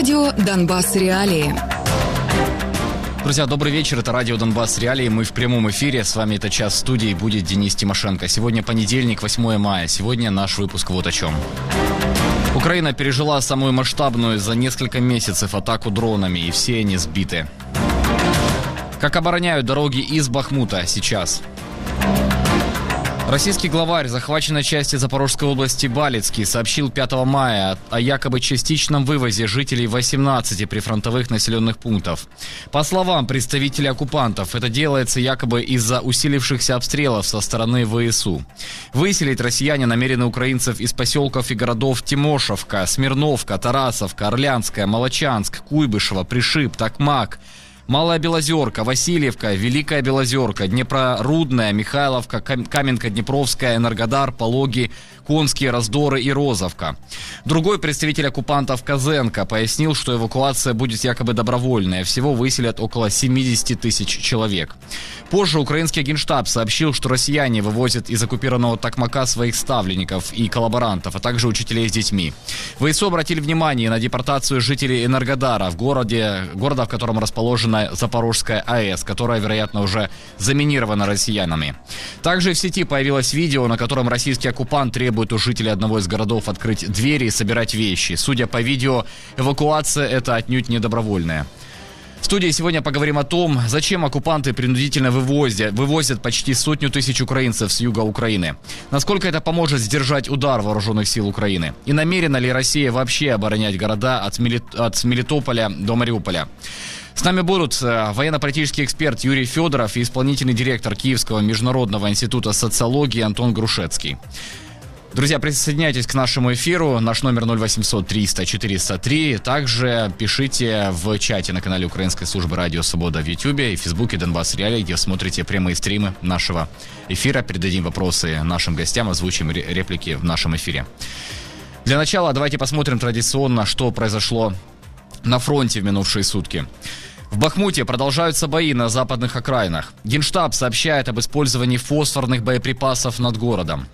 Радио «Донбасс. Реалии». Друзья, добрый вечер. Это радио Донбасс Реалии. Мы в прямом эфире. С вами это час студии будет Денис Тимошенко. Сегодня понедельник, 8 мая. Сегодня наш выпуск вот о чем. Украина пережила самую масштабную за несколько месяцев атаку дронами, и все они сбиты. Как обороняют дороги из Бахмута сейчас? Российский главарь захваченной части Запорожской области Балицкий сообщил 5 мая о якобы частичном вывозе жителей 18 прифронтовых населенных пунктов. По словам представителей оккупантов, это делается якобы из-за усилившихся обстрелов со стороны ВСУ. Выселить россияне намерены украинцев из поселков и городов Тимошевка, Смирновка, Тарасовка, Орлянская, Молочанск, Куйбышево, Пришиб, Такмак – Малая Белозерка, Васильевка, Великая Белозерка, Днепрорудная, Михайловка, Каменка-Днепровская, Энергодар, Пологи, Конские, Раздоры и Розовка. Другой представитель оккупантов Казенко пояснил, что эвакуация будет якобы добровольная. Всего выселят около 70 тысяч человек. Позже украинский генштаб сообщил, что россияне вывозят из оккупированного Такмака своих ставленников и коллаборантов, а также учителей с детьми. ВСУ обратили внимание на депортацию жителей Энергодара в городе, города, в котором расположена Запорожская АЭС, которая, вероятно, уже заминирована россиянами. Также в сети появилось видео, на котором российский оккупант требует требует у жителей одного из городов открыть двери и собирать вещи. Судя по видео, эвакуация это отнюдь не добровольная. В студии сегодня поговорим о том, зачем оккупанты принудительно вывозят, вывозят почти сотню тысяч украинцев с юга Украины. Насколько это поможет сдержать удар вооруженных сил Украины? И намерена ли Россия вообще оборонять города от, Мели... от Мелитополя до Мариуполя? С нами будут э, военно-политический эксперт Юрий Федоров и исполнительный директор Киевского международного института социологии Антон Грушецкий. Друзья, присоединяйтесь к нашему эфиру. Наш номер 0800 300 403. Также пишите в чате на канале Украинской службы Радио Свобода в Ютьюбе и Фейсбуке Донбасс Реалии, где смотрите прямые стримы нашего эфира. Передадим вопросы нашим гостям, озвучим реплики в нашем эфире. Для начала давайте посмотрим традиционно, что произошло на фронте в минувшие сутки. В Бахмуте продолжаются бои на западных окраинах. Генштаб сообщает об использовании фосфорных боеприпасов над городом.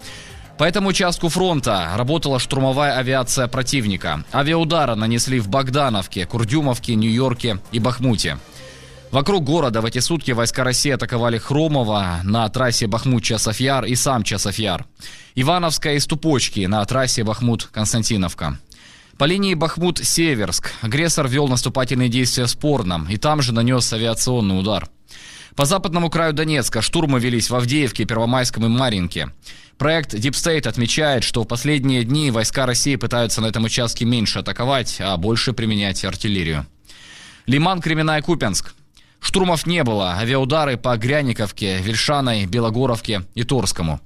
По этому участку фронта работала штурмовая авиация противника. Авиаудары нанесли в Богдановке, Курдюмовке, Нью-Йорке и Бахмуте. Вокруг города в эти сутки войска России атаковали Хромово на трассе Бахмут-Часофьяр и сам Часофьяр. Ивановская и Ступочки на трассе Бахмут-Константиновка. По линии Бахмут-Северск агрессор вел наступательные действия спорно и там же нанес авиационный удар. По западному краю Донецка штурмы велись в Авдеевке, Первомайском и Маринке. Проект Deep State отмечает, что в последние дни войска России пытаются на этом участке меньше атаковать, а больше применять артиллерию. Лиман, Кременная, Купенск. Штурмов не было. Авиаудары по Гряниковке, Вельшаной, Белогоровке и Торскому.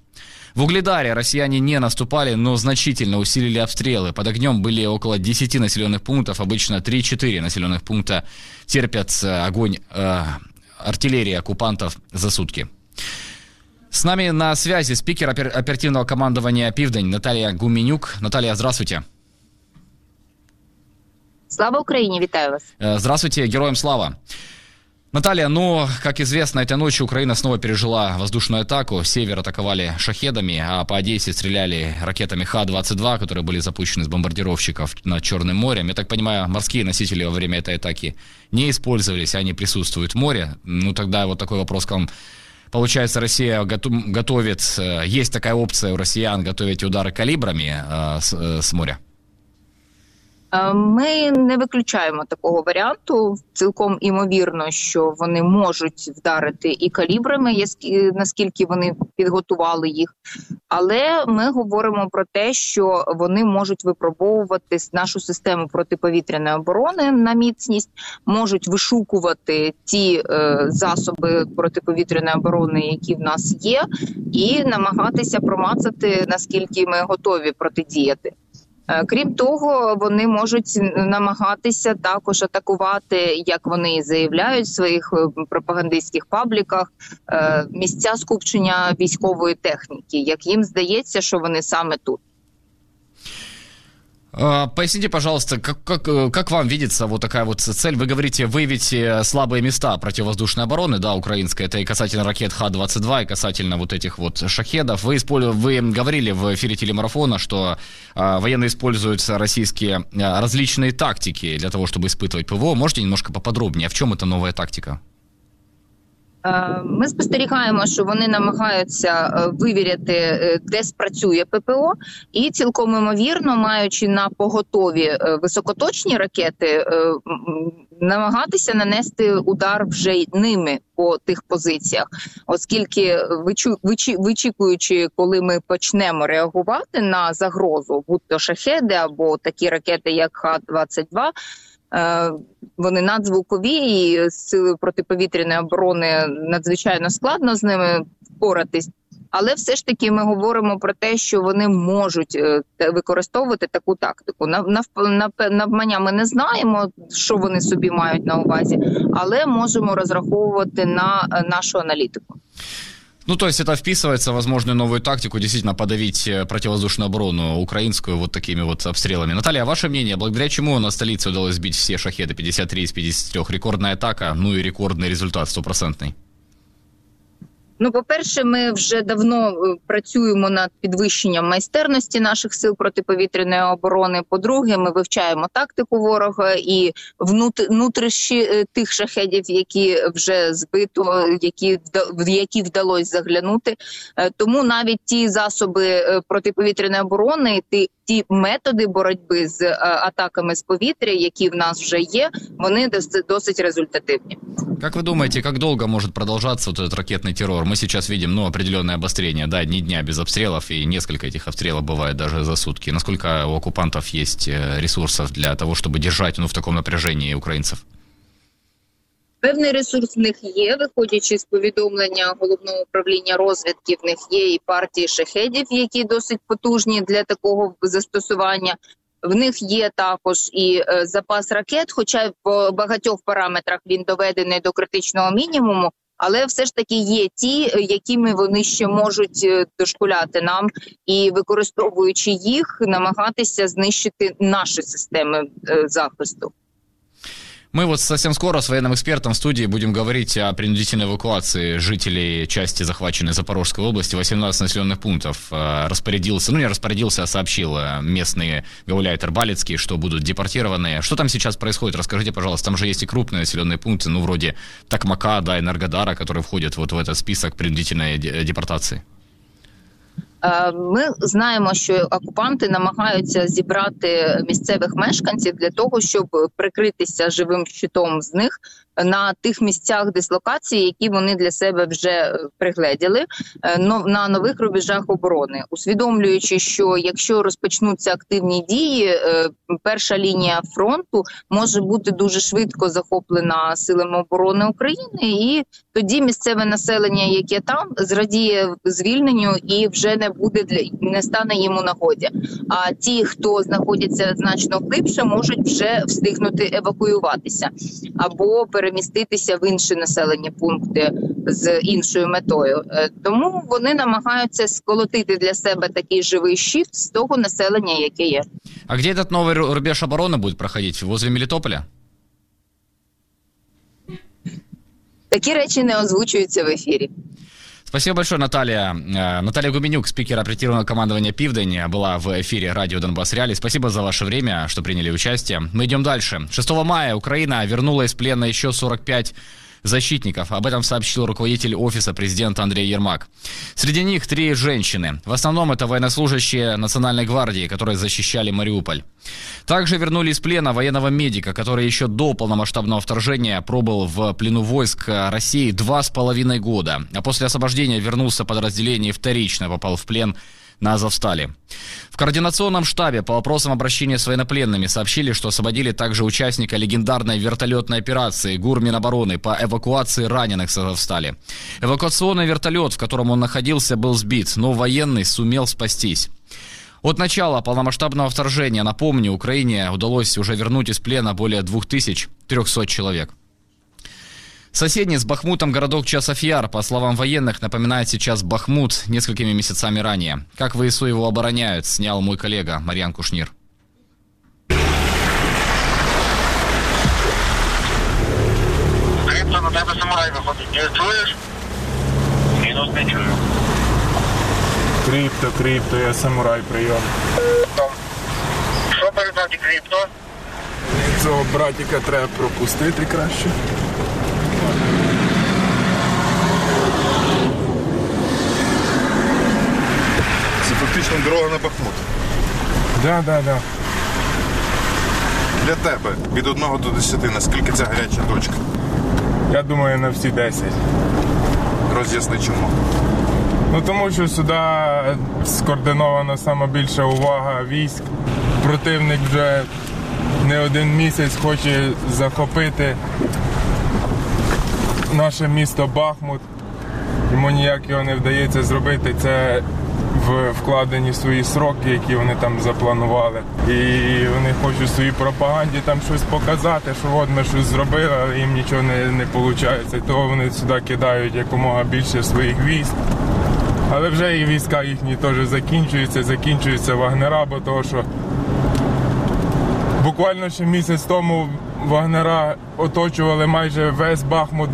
В Угледаре россияне не наступали, но значительно усилили обстрелы. Под огнем были около 10 населенных пунктов. Обычно 3-4 населенных пункта терпят огонь э, артиллерии оккупантов за сутки. С нами на связи спикер оперативного командования «Пивдень» Наталья Гуменюк. Наталья, здравствуйте. Слава Украине, витаю вас. Э, здравствуйте, героям слава. Наталья, ну, как известно, этой ночью Украина снова пережила воздушную атаку. Север атаковали шахедами, а по Одессе стреляли ракетами Х-22, которые были запущены с бомбардировщиков над Черным морем. Я так понимаю, морские носители во время этой атаки не использовались, они присутствуют в море. Ну, тогда вот такой вопрос к вам. Получается, Россия готовит, э, есть такая опция у россиян готовить удары калибрами э, с, э, с моря? Е, ми не виключаємо такого варіанту. Цілком імовірно, що вони можуть вдарити і калібрами, наскільки вони підготували їх. Але ми говоримо про те, що вони можуть випробовувати нашу систему протиповітряної оборони на міцність, можуть вишукувати ті е, засоби протиповітряної оборони, які в нас є, і намагатися промацати наскільки ми готові протидіяти. Е, крім того, вони можуть намагатися також атакувати, як вони заявляють в своїх е, пропагандистських пабліках, е, місця скупчення військової техніки. Як їм здається, що вони саме тут. А, поясните, пожалуйста, как, как, э, как вам видится вот такая вот цель? Вы говорите выявить э, слабые места противовоздушной обороны, да, украинской. Это и касательно ракет Х-22, и касательно вот этих вот шахедов. Вы, использ... вы говорили в эфире телемарафона, что а, военные используют российские различные тактики для того, чтобы испытывать ПВО. Можете немножко поподробнее? В чем эта новая тактика? Е, ми спостерігаємо, що вони намагаються е, вивіряти, е, де спрацює ППО, і цілком імовірно, маючи на поготові високоточні ракети, намагатися нанести удар вже ними по тих позиціях, оскільки вичікуючи, коли ми почнемо реагувати на загрозу, будь то шахеди або такі ракети, як Х-22, Е, вони надзвукові і сили протиповітряної оборони надзвичайно складно з ними впоратись. Але все ж таки ми говоримо про те, що вони можуть е, використовувати таку тактику. навмання ми не знаємо, що вони собі мають на увазі, але можемо розраховувати на е, нашу аналітику. Ну, то есть это вписывается в возможную новую тактику действительно подавить э, противовоздушную оборону украинскую вот такими вот обстрелами. Наталья, ваше мнение, благодаря чему на столице удалось сбить все шахеды 53 из 53? Рекордная атака, ну и рекордный результат стопроцентный. Ну, по-перше, ми вже давно е, працюємо над підвищенням майстерності наших сил протиповітряної оборони. По-друге, ми вивчаємо тактику ворога і внутрішні е, тих шахедів, які вже збито, які в які вдалося заглянути. Е, тому навіть ті засоби протиповітряної оборони, ті ті методи боротьби з атаками з повітря, які в нас вже є, вони досить результативні. Как вы думаете, как долго может продолжаться вот этот ракетный террор? Мы сейчас видим, ну, определенное обострение, да, ни дня без обстрелов, и несколько этих обстрелов бывает даже за сутки. Насколько у оккупантов есть э, ресурсов для того, чтобы держать, ну, в таком напряжении украинцев? Певний ресурс в них є, виходячи з повідомлення головного управління розвідки, в них є і партії шахедів, які досить потужні для такого застосування. В них є також і е, запас ракет, хоча по багатьох параметрах він доведений до критичного мінімуму. Але все ж таки є ті, е, якими вони ще можуть е, дошкуляти нам, і використовуючи їх, намагатися знищити наші системи захисту. Мы вот совсем скоро с военным экспертом в студии будем говорить о принудительной эвакуации жителей части, захваченной Запорожской области. 18 населенных пунктов э, распорядился, ну не распорядился, а сообщил э, местный гауляйтер Балецкий, что будут депортированы. Что там сейчас происходит? Расскажите, пожалуйста. Там же есть и крупные населенные пункты, ну вроде Такмака, да, Энергодара, которые входят вот в этот список принудительной депортации. Е, ми знаємо, що окупанти намагаються зібрати місцевих мешканців для того, щоб прикритися живим щитом з них на тих місцях дислокації, які вони для себе вже пригледіли е, на нових рубежах оборони, усвідомлюючи, що якщо розпочнуться активні дії, е, перша лінія фронту може бути дуже швидко захоплена силами оборони України, і тоді місцеве населення, яке там зрадіє звільненню і вже не буде для не стане йому нагоді. А ті, хто знаходяться значно глибше, можуть вже встигнути евакуюватися або переміститися в інші населені пункти з іншою метою. Е, тому вони намагаються сколотити для себе такий живий щит з того населення, яке є. А де этот новий рубеж оборони буде проходити? Возле Мелітополя? Такі речі не озвучуються в ефірі. Спасибо большое, Наталья. Э, Наталья Гуменюк, спикер оперативного командования «Пивдень», была в эфире радио «Донбасс Реалии». Спасибо за ваше время, что приняли участие. Мы идем дальше. 6 мая Украина вернула из плена еще 45 защитников. Об этом сообщил руководитель офиса президента Андрей Ермак. Среди них три женщины. В основном это военнослужащие Национальной гвардии, которые защищали Мариуполь. Также вернули из плена военного медика, который еще до полномасштабного вторжения пробыл в плену войск России два с половиной года, а после освобождения вернулся под подразделение и вторично попал в плен на Азовстале. В координационном штабе по вопросам обращения с военнопленными сообщили, что освободили также участника легендарной вертолетной операции ГУР Минобороны по эвакуации раненых с Азовстали. Эвакуационный вертолет, в котором он находился, был сбит, но военный сумел спастись. От начала полномасштабного вторжения, напомню, Украине удалось уже вернуть из плена более 2300 человек. Соседний с Бахмутом городок Часофьяр, по словам военных, напоминает сейчас Бахмут несколькими месяцами ранее. Как в его обороняют, снял мой коллега Марьян Кушнир. Укрепка на тебе самурай выходит. Не чуешь? Минус не. Крипто, крипто, я самурай, прием. Что передати крипто? Цього братика треба пропустити краще. Фактично дорога на Бахмут. Да, да, да. Для тебе від 1 до 10, наскільки це гаряча точка? Я думаю, на всі 10. Роз'ясни чому. Ну тому що сюди скоординована сама більша увага військ. Противник вже не один місяць хоче захопити наше місто Бахмут. Йому ніяк його не вдається зробити. Це в вкладені свої сроки, які вони там запланували. І вони хочуть своїй пропаганді там щось показати, що от ми щось зробили, але їм нічого не, не виходить. Того вони сюди кидають якомога більше своїх військ. Але вже і війська їхні теж закінчуються, закінчуються вагнера, бо того, що буквально ще місяць тому вагнера оточували майже весь Бахмут,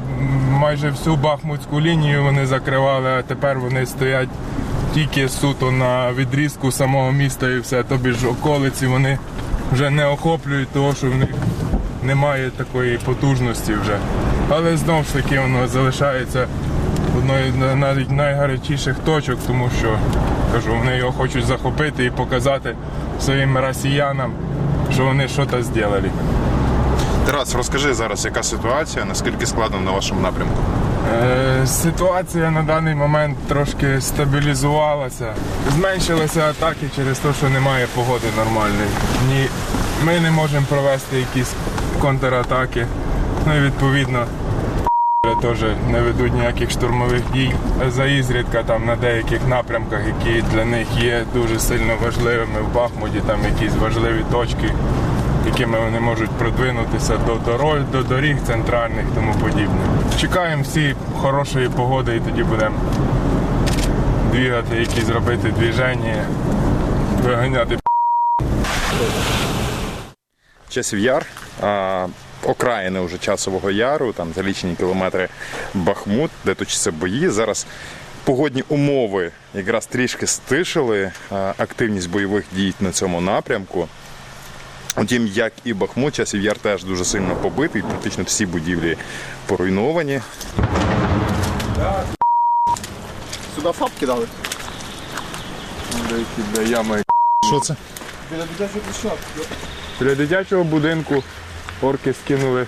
майже всю Бахмутську лінію вони закривали, а тепер вони стоять тільки суто на відрізку самого міста і все. Тобі ж околиці вони вже не охоплюють, того, що в них немає такої потужності вже. Але знову ж таки воно залишається одною з навіть найгарячіших точок, тому що кажу, вони його хочуть захопити і показати своїм росіянам, що вони щось зробили. Тарас, розкажи зараз, яка ситуація, наскільки складно на вашому напрямку? Е, Ситуація на даний момент трошки стабілізувалася. Зменшилися атаки через те, що немає погоди нормальної. Ми не можемо провести якісь контратаки. Ну і відповідно теж не ведуть ніяких штурмових дій. За ізрідка там на деяких напрямках, які для них є дуже сильно важливими в Бахмуті, там якісь важливі точки, якими вони можуть продвинутися до дорог, до доріг центральних тому подібне. Чекаємо всі хорошої погоди і тоді будемо двігати, якісь робити движення, виганяти Часів Яр, а, окраїни вже часового яру, там за лічені кілометри Бахмут, де точаться бої. Зараз погодні умови якраз трішки стишили активність бойових дій на цьому напрямку. Утім, як і Бахмут, часів Яр теж дуже сильно побитий, практично всі будівлі поруйновані. Сюди фаб кидали. деякі де ями. Що це? Біля дитячої площадки. Біля дитячого будинку орки скинули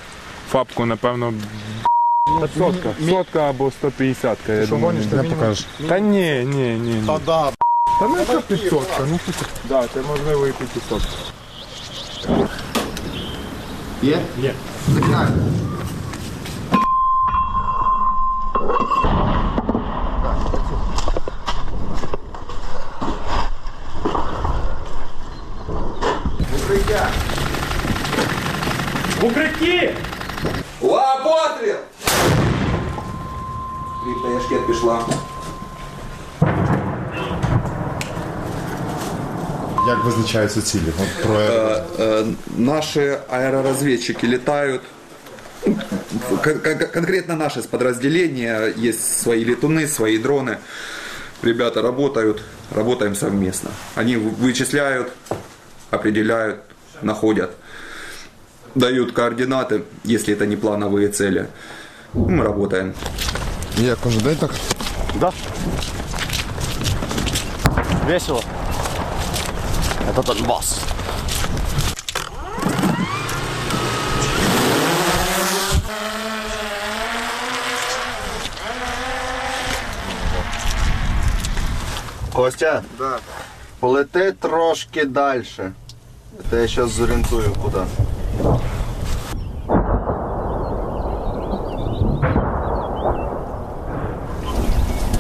фабку, напевно, сотка. Сотка або 150, я думаю. Не покажеш. Та ні, ні, ні. ні. Та да, Та не це 500, ну. Да, це можливо і 500. Є? Є. Як визначаються цілі? От про Э, э, наши аэроразведчики летают. Кон- кон- Конкретно наши подразделения, есть свои летуны, свои дроны. Ребята работают, работаем совместно. Они вычисляют, определяют, находят, дают координаты, если это не плановые цели. Мы работаем. Як кожен день так? Да. Весело. Это Донбасс. Костя, да. полети трошки далі. Я зараз зорієнтую куди.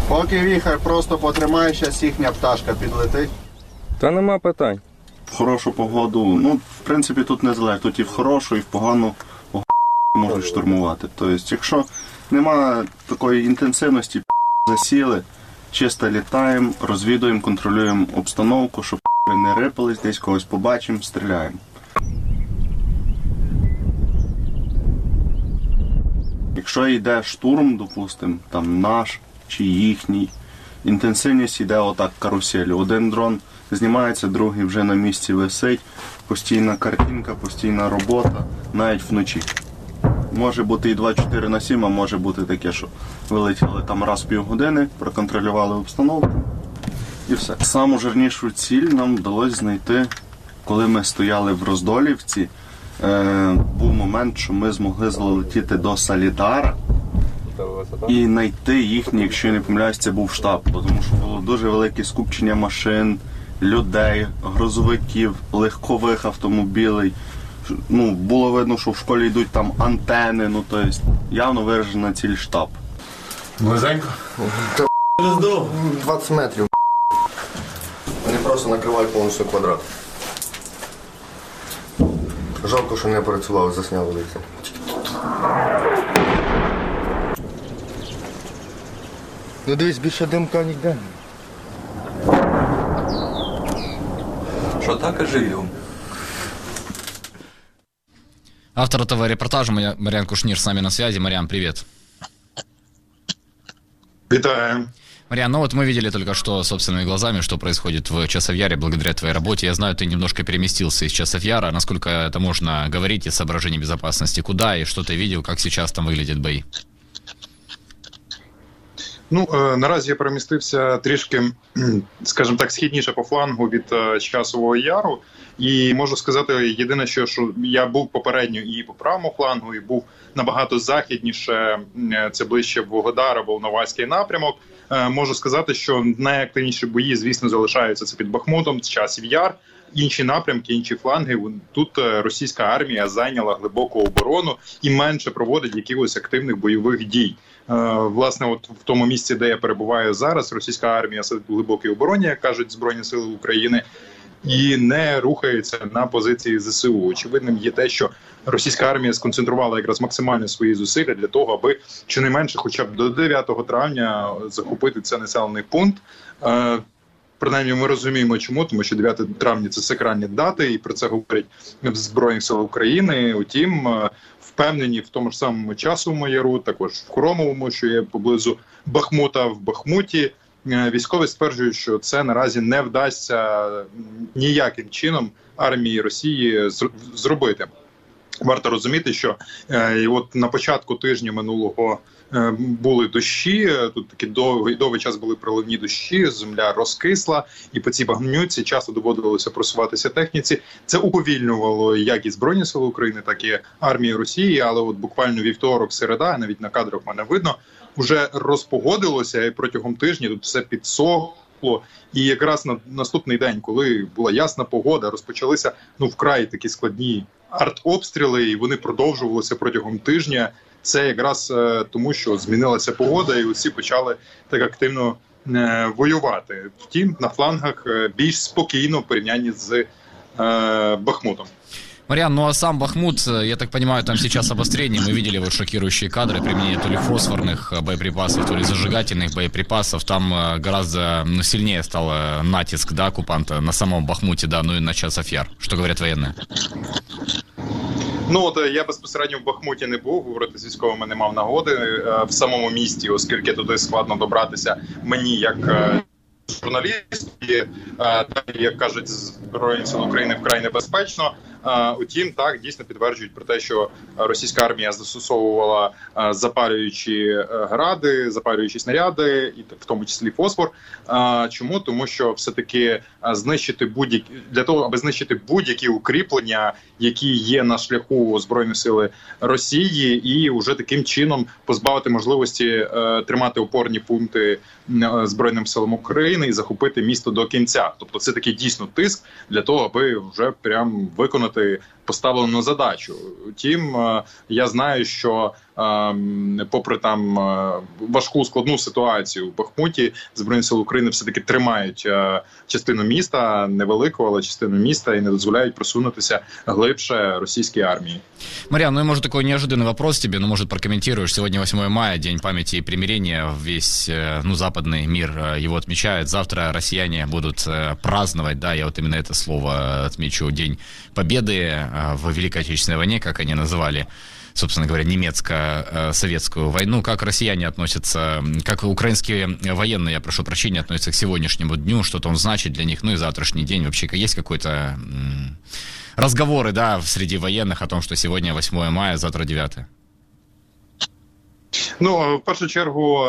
Поки віхар просто потримає, зараз їхня пташка підлетить. Та нема питань. в хорошу погоду. Ну, в принципі, тут не залежить. Тут і в хорошу, і в погану можуть штурмувати. Тобто, якщо немає такої інтенсивності, засіли, чисто літаємо, розвідуємо, контролюємо обстановку, щоб не рипались, десь когось побачимо, стріляємо. Якщо йде штурм, допустимо, там наш чи їхній, інтенсивність йде отак каруселю. Один дрон знімається, другий вже на місці висить, постійна картинка, постійна робота, навіть вночі. Може бути і 24 на 7, а може бути таке, що вилетіли там раз в півгодини, проконтролювали обстановку і все. Саму жирнішу ціль нам вдалося знайти, коли ми стояли в Роздолівці. Е, був момент, що ми змогли залетіти до Салідара і знайти їхній, якщо я не помиляюсь, це був штаб, тому що було дуже велике скупчення машин, людей, грузовиків, легкових автомобілей. Ну, було видно, що в школі йдуть там антени, ну тобто явно виражена ціль штаб. Близенько? 20 метрів. Вони просто накривають повністю квадрат. Жалко, що не працював, засняв вулиці. Ну дивись, більше димка ніде. Що так і живем. Автор этого репортажа Мариан Кушнир с нами на связи. Мариан, привет. Вітаю. Мариан, ну вот мы видели только что собственными глазами, что происходит в Часовяре благодаря твоей работе. Я знаю, ты немножко переместился из Часовяра. Насколько это можно говорить из соображений безопасности? Куда и что ты видел? Как сейчас там выглядят бои? Ну е, наразі я перемістився трішки, скажімо так, східніше по флангу від е, часового яру. І можу сказати, єдине, що, що я був попередньо і по правому флангу, і був набагато західніше. е, Це ближче Вугледар або Новайський напрямок. Можу сказати, що найактивніші бої, звісно, залишаються це під Бахмутом, часів яр. Інші напрямки, інші фланги. Тут е, російська армія зайняла глибоку оборону і менше проводить якихось активних бойових дій. Е, Власне, от в тому місці, де я перебуваю зараз, російська армія сидить у глибокій обороні, як кажуть Збройні Сили України, і не рухається на позиції ЗСУ. Очевидним є те, що російська армія сконцентрувала якраз максимально свої зусилля для того, аби щонайменше, хоча б до 9 травня, захопити цей населений пункт. Принаймні, ми розуміємо, чому, тому що 9 травня це сакральні дати, і про це говорять в Збройних сил України. Утім, е, впевнені в тому ж самому часовому яру, також в Хромовому, що є поблизу Бахмута, в Бахмуті. Е, Військові стверджують, що це наразі не вдасться ніяким чином армії Росії зр- зробити. Варто розуміти, що е, і от на початку тижня минулого були дощі. е, Тут такі довгий довгий час були проливні дощі. Земля розкисла, і по цій багнюці часто доводилося просуватися техніці. Це уповільнювало як і збройні сили України, так і армію Росії. Але от буквально вівторок, середа, навіть на кадрах мене видно, вже розпогодилося і протягом тижня тут все підсохло. І якраз на наступний день, коли була ясна погода, розпочалися ну вкрай такі складні артобстріли, і вони продовжувалися протягом тижня. Це якраз е, тому, що змінилася погода, і усі почали так активно е, воювати. Втім, на флангах е, більш спокійно в порівнянні з е, Бахмутом. Мариан, ну а сам Бахмут, э, я так понимаю, там сейчас обострение. Мы видели вот шокирующие кадры применения то ли фосфорных э, боеприпасов, то ли зажигательных боеприпасов. Там э, гораздо ну, сильнее стал э, натиск да, оккупанта на самом Бахмуте, да, ну и на часов яр. Что говорят военные? Ну от е, я безпосередньо в Бахмуті не був. Говорити з військовими не мав нагоди е, в самому місті, оскільки туди складно добратися мені як. е, так, як кажуть, збройні сили України вкрай небезпечно. Е, Утім, так дійсно підтверджують про те, що російська армія застосовувала е, запалюючі е, гради, запалюючі снаряди, і в тому числі фосфор. Е, Чому тому, що все таки е, знищити будь-які для того, аби знищити будь-які укріплення, які є на шляху збройної сили Росії, і вже таким чином позбавити можливості е, тримати опорні пункти е, збройним силам України і захопити місто до кінця. Тобто, це такий дійсно тиск для того, аби вже прям виконати комнаты, поставлену задачу. Втім, е, я знаю, що е, м, попри там е, важку складну ситуацію в Бахмуті, збройні сили України все таки тримають е, частину міста, невелику, але частину міста і не дозволяють просунутися глибше російській армії. Мариан, ну и может такой неожиданный вопрос тебе, ну может прокомментируешь. Сегодня 8 мая, День памяти и примирения. Весь, э, ну, западный мир э, его отмечает. Завтра россияне будут э, праздновать, да, я вот именно это слово отмечу, День Победы э, в Великой Отечественной войне, как они называли собственно говоря, немецко-советскую войну. Как россияне относятся, как украинские военные, я прошу прощения, относятся к сегодняшнему дню, что-то он значит для них, ну и завтрашний день. Вообще есть какой-то разговоры, да, среди военных о том, что сегодня 8 мая, завтра 9? Ну в першу чергу,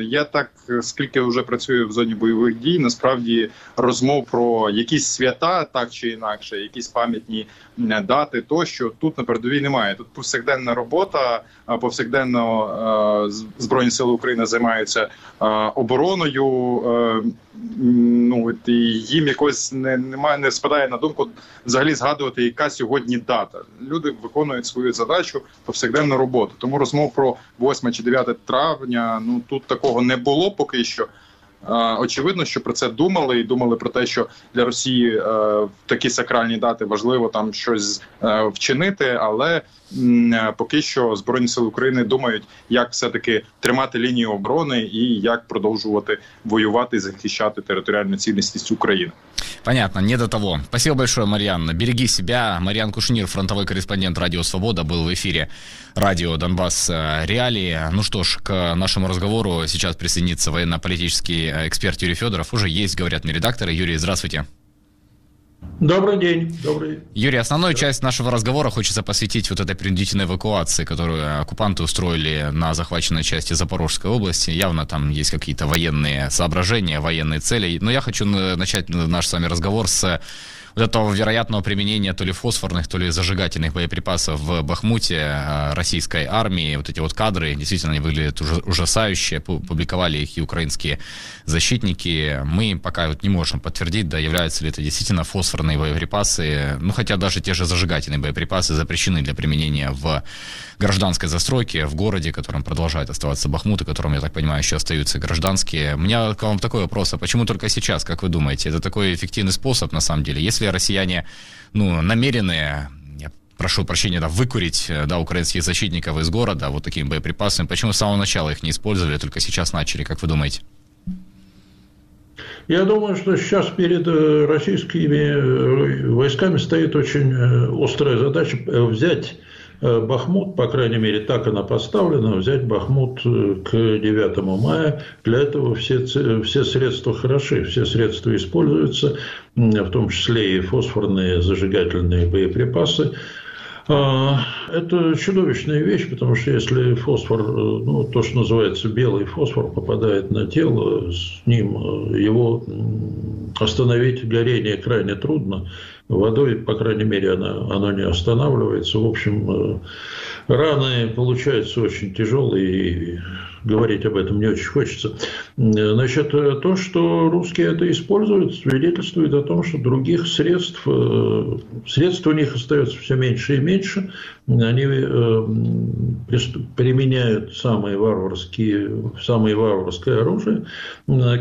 я так скільки вже працюю в зоні бойових дій, насправді розмов про якісь свята, так чи інакше, якісь пам'ятні дати, тощо тут на передовій немає. Тут повсякденна робота, повсякденно збройні сили України займаються обороною. Ну і їм якось не немає, не спадає на думку взагалі згадувати, яка сьогодні дата. Люди виконують свою задачу повсякденну роботу. Тому розмов про 8 чи 9 травня. Ну тут такого не було поки що. Очевидно, що про це думали і думали про те, що для Росії в такі сакральні дати важливо там щось вчинити, але поки що збройні сили України думають, як все таки тримати лінію оборони і як продовжувати воювати і захищати територіальну цілісність України. Понятно, не до того. Спасибо большое, Марьян. Береги себя. Марьян Кушнир, фронтовой корреспондент Радио Свобода, был в эфире радио Донбасс Реалии. Ну что ж, к нашему разговору сейчас присоединится военно-политический эксперт Юрий Федоров. Уже есть, говорят мне редакторы. Юрий, здравствуйте. Добрый день. Добрый. Юрий, основную часть нашего разговора хочется посвятить вот этой принудительной эвакуации, которую оккупанты устроили на захваченной части Запорожской области. Явно там есть какие-то военные соображения, военные цели. Но я хочу начать наш с вами разговор с вот этого вероятного применения то ли фосфорных, то ли зажигательных боеприпасов в Бахмуте э, российской армии. Вот эти вот кадры действительно они выглядят ужасающе. Публиковали их и украинские защитники. Мы пока вот не можем подтвердить, да, являются ли это действительно фосфорные боеприпасы. Ну, хотя даже те же зажигательные боеприпасы запрещены для применения в гражданской застройке, в городе, которым продолжает оставаться Бахмут, и которым, я так понимаю, еще остаются гражданские. У меня к вам такой вопрос, а почему только сейчас, как вы думаете? Это такой эффективный способ, на самом деле? Если россияне, ну, намеренные прошу прощения, да, выкурить, да, украинских защитников из города вот такими боеприпасами, почему с самого начала их не использовали, только сейчас начали, как вы думаете? Я думаю, что сейчас перед э, российскими э, войсками стоит очень э, острая задача взять Бахмут, по крайней мере, так она поставлена, взять Бахмут к 9 мая. Для этого все, все средства хороши, все средства используются, в том числе и фосфорные зажигательные боеприпасы. А, это чудовищная вещь, потому что если фосфор, ну, то, что называется белый фосфор, попадает на тело, с ним его остановить горение крайне трудно. Водой, по крайней мере, она, оно не останавливается. В общем, э, раны получаются очень тяжелые, и говорить об этом не очень хочется. Значит, то, что русские это используют, свидетельствует о том, что других средств, э, средств у них остается все меньше и меньше. Они э, применяют самые варварские, самое варварское оружие,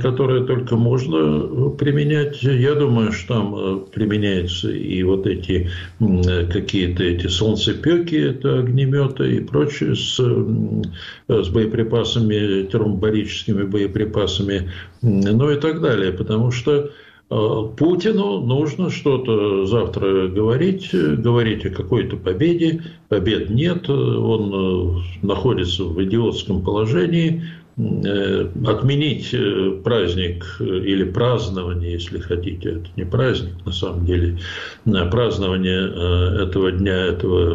которое только можно применять. Я думаю, что там э, применяются и вот эти какие-то эти солнцепеки, это огнеметы и прочее с, с боеприпасами, термобарическими боеприпасами, ну и так далее. Потому что э, Путину нужно что-то завтра говорить, говорить о какой-то победе. Побед нет, он э, находится в идиотском положении. Э, отменить праздник или празднование, если хотите, это не праздник на самом деле, празднование этого дня, этого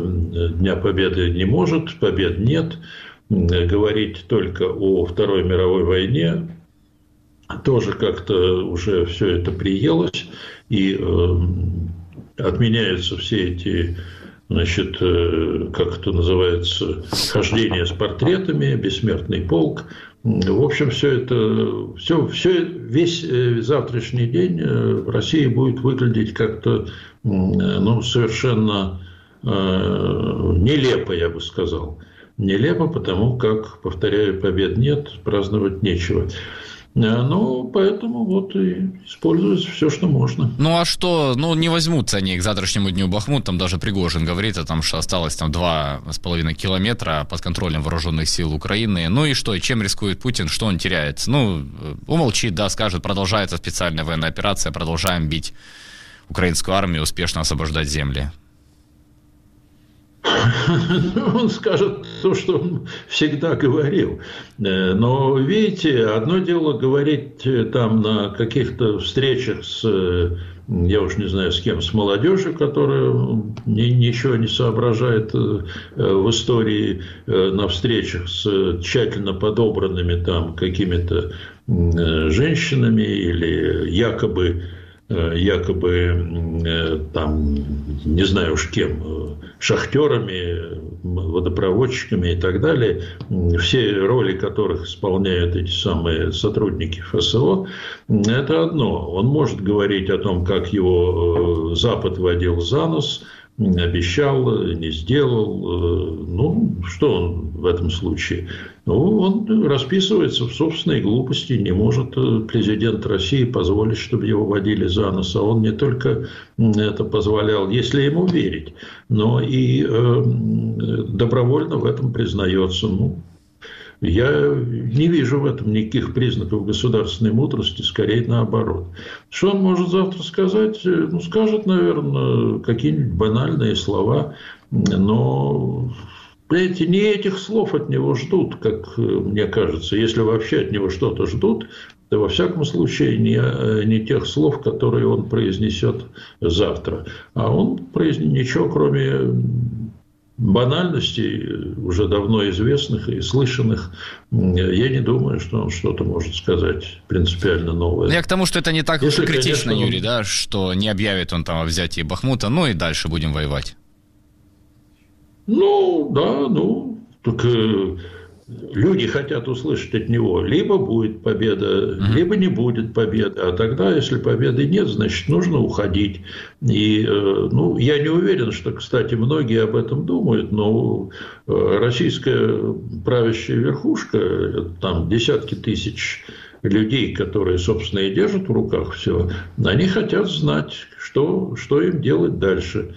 Дня Победы не может, побед нет – говорить только о Второй мировой войне, тоже как-то уже все это приелось, и э, отменяются все эти значит, э, как это называется, хождение с портретами, бессмертный полк. В общем, все это, все, все, весь э, завтрашний день э, в России будет выглядеть как-то, ну, совершенно э, нелепо, я бы сказал нелепо, потому как, повторяю, побед нет, праздновать нечего. Ну, поэтому вот и используется все, что можно. Ну, а что, ну, не возьмутся они к завтрашнему дню Бахмут, там даже Пригожин говорит о том, что осталось там два с половиной километра под контролем вооруженных сил Украины. Ну и что, чем рискует Путин, что он теряет? Ну, умолчит, да, скажет, продолжается специальная военная операция, продолжаем бить украинскую армию, успешно освобождать земли. Он скажет то, что он всегда говорил. Э, но, видите, одно дело говорить э, там на каких-то встречах с, э, я уж не знаю с кем, с молодежью, которая ни, ничего не соображает в истории, на встречах с тщательно подобранными там какими-то женщинами или якобы якобы там, не знаю уж кем, шахтерами, водопроводчиками и так далее, все роли которых исполняют эти самые сотрудники ФСО, это одно. Он может говорить о том, как его э, Запад водил за нос – обещал, не сделал. Э, ну, что он в этом случае? Ну, он расписывается в собственной глупости. Не может э, президент России позволить, чтобы его водили за нос. А он не только это позволял, если ему верить, но и э, добровольно в этом признается. Ну, я не вижу в этом никаких признаков государственной мудрости, скорее наоборот. Что он может завтра сказать? Ну, скажет, наверное, какие-нибудь банальные слова, но Понимаете, не этих слов от него ждут, как мне кажется. Если вообще от него что-то ждут, то во всяком случае не, не тех слов, которые он произнесет завтра. А он произнесет ничего, кроме банальностей, уже давно известных и слышанных, я не думаю, что он что-то может сказать принципиально новое. Ну, я к тому, что это не так Если, критично, конечно, Юрий, да, что не объявит он там о взятии Бахмута, ну и дальше будем воевать. Ну, да, ну, так э, люди хотят услышать от него, либо будет победа, либо не будет победы. А тогда, если победы нет, значит, нужно уходить. И, э, ну, я не уверен, что, кстати, многие об этом думают, но э, российская правящая верхушка, там десятки тысяч людей, которые, собственно, и держат в руках все, они хотят знать, что, что им делать дальше.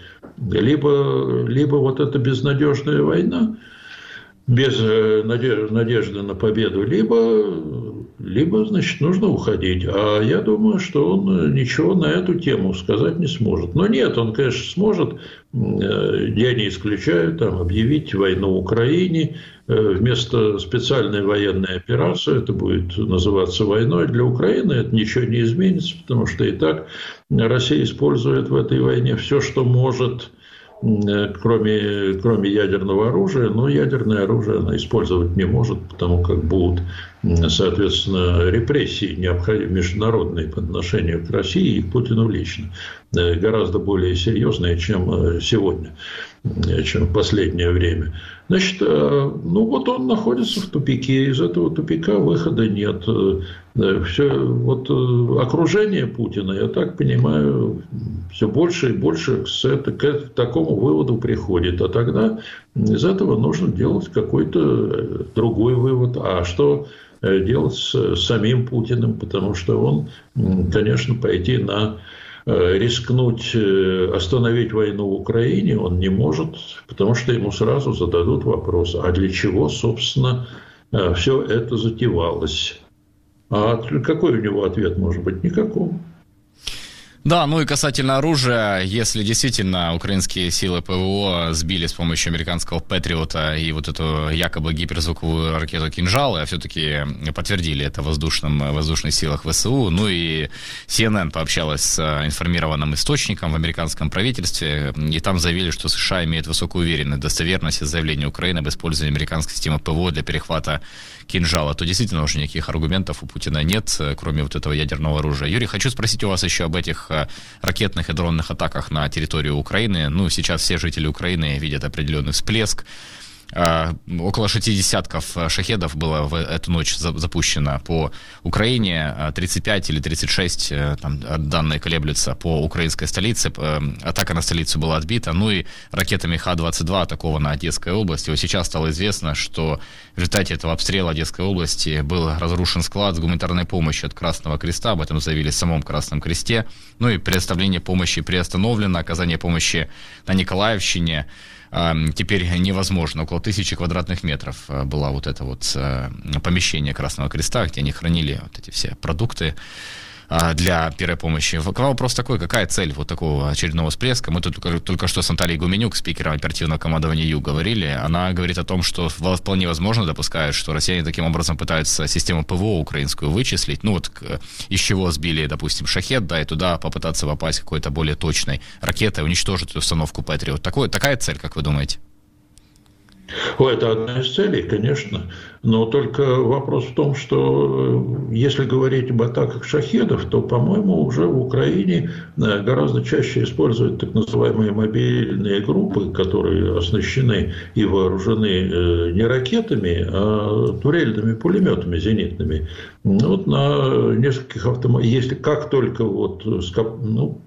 Либо, либо вот эта безнадежная война, без э, надежды на победу, либо, либо, значит, нужно уходить. А я думаю, что он ничего на эту тему сказать не сможет. Но нет, он, конечно, сможет, э, я не исключаю, там, объявить войну Украине, э, вместо специальной военной операции, это будет называться войной для Украины, это ничего не изменится, потому что и так Россия использует в этой войне все, что может – Э, кроме, кроме ядерного оружия, но ядерное оружие она использовать не может, потому как будут, соответственно, репрессии необходимые международные по отношению к России и к Путину лично, э, гораздо более серьезные, чем э, сегодня, чем в последнее время. Значит, ну вот он находится в тупике, из этого тупика выхода нет. Все, вот окружение Путина, я так понимаю, все больше и больше с это, к такому выводу приходит. А тогда из этого нужно делать какой-то э, другой вывод. А что э, делать с самим Путиным? Потому что он, конечно, пойти на э, рискнуть остановить войну в Украине он не может, потому что ему сразу зададут вопрос, а для чего, собственно, все это затевалось? А какой у него ответ может быть? Никакого. Да, ну и касательно оружия, если действительно украинские силы ПВО сбили с помощью американского Патриота и вот эту якобы гиперзвуковую ракету «Кинжал», а все-таки подтвердили это воздушным, воздушных силах ВСУ, ну и CNN пообщалась с информированным источником в американском правительстве, и там заявили, что США имеют высокую уверенность в достоверности заявления Украины об использовании американской системы ПВО для перехвата кинжала, то действительно уже никаких аргументов у Путина нет, кроме вот этого ядерного оружия. Юрий, хочу спросить у вас еще об этих ракетных и дронных атаках на территорию Украины. Ну, сейчас все жители Украины видят определенный всплеск. А, около шести десятков э, шахедов было в эту ночь запущено по Украине, 35 а, или 36, э, там данные колеблются, по украинской столице. Э, атака на столицу была отбита, ну и ракетами Х-22 атакована Одесская область. И вот сейчас стало известно, что в результате этого обстрела Одесской области был разрушен склад с гуманитарной помощью от Красного Креста, об этом заявили в самом Красном Кресте. Ну и предоставление помощи приостановлено, оказание помощи на Николаевщине теперь невозможно. Около тысячи квадратных метров э, было вот это вот э, помещение Красного Креста, где они хранили вот эти все продукты а, для первой помощи. Вопрос такой, какая цель вот такого очередного всплеска? Мы тут только, только что с Анталией Гуменюк, спикером оперативного командования ЮГ, говорили. Она говорит о том, что вполне возможно допускают, что россияне таким образом пытаются систему ПВО украинскую вычислить. Ну вот из чего сбили, допустим, шахет, да, и туда попытаться попасть какой-то более точной ракетой, уничтожить установку Патриот. Такое, такая цель, как вы думаете? О, это одна из целей, конечно. Но только вопрос в том, что э, если говорить об атаках шахедов, то, по-моему, уже в Украине э, гораздо чаще используют так называемые мобильные группы, которые оснащены и вооружены э, не ракетами, а турельными пулеметами зенитными. Вот на нескольких автомобилях, если как только вот ну,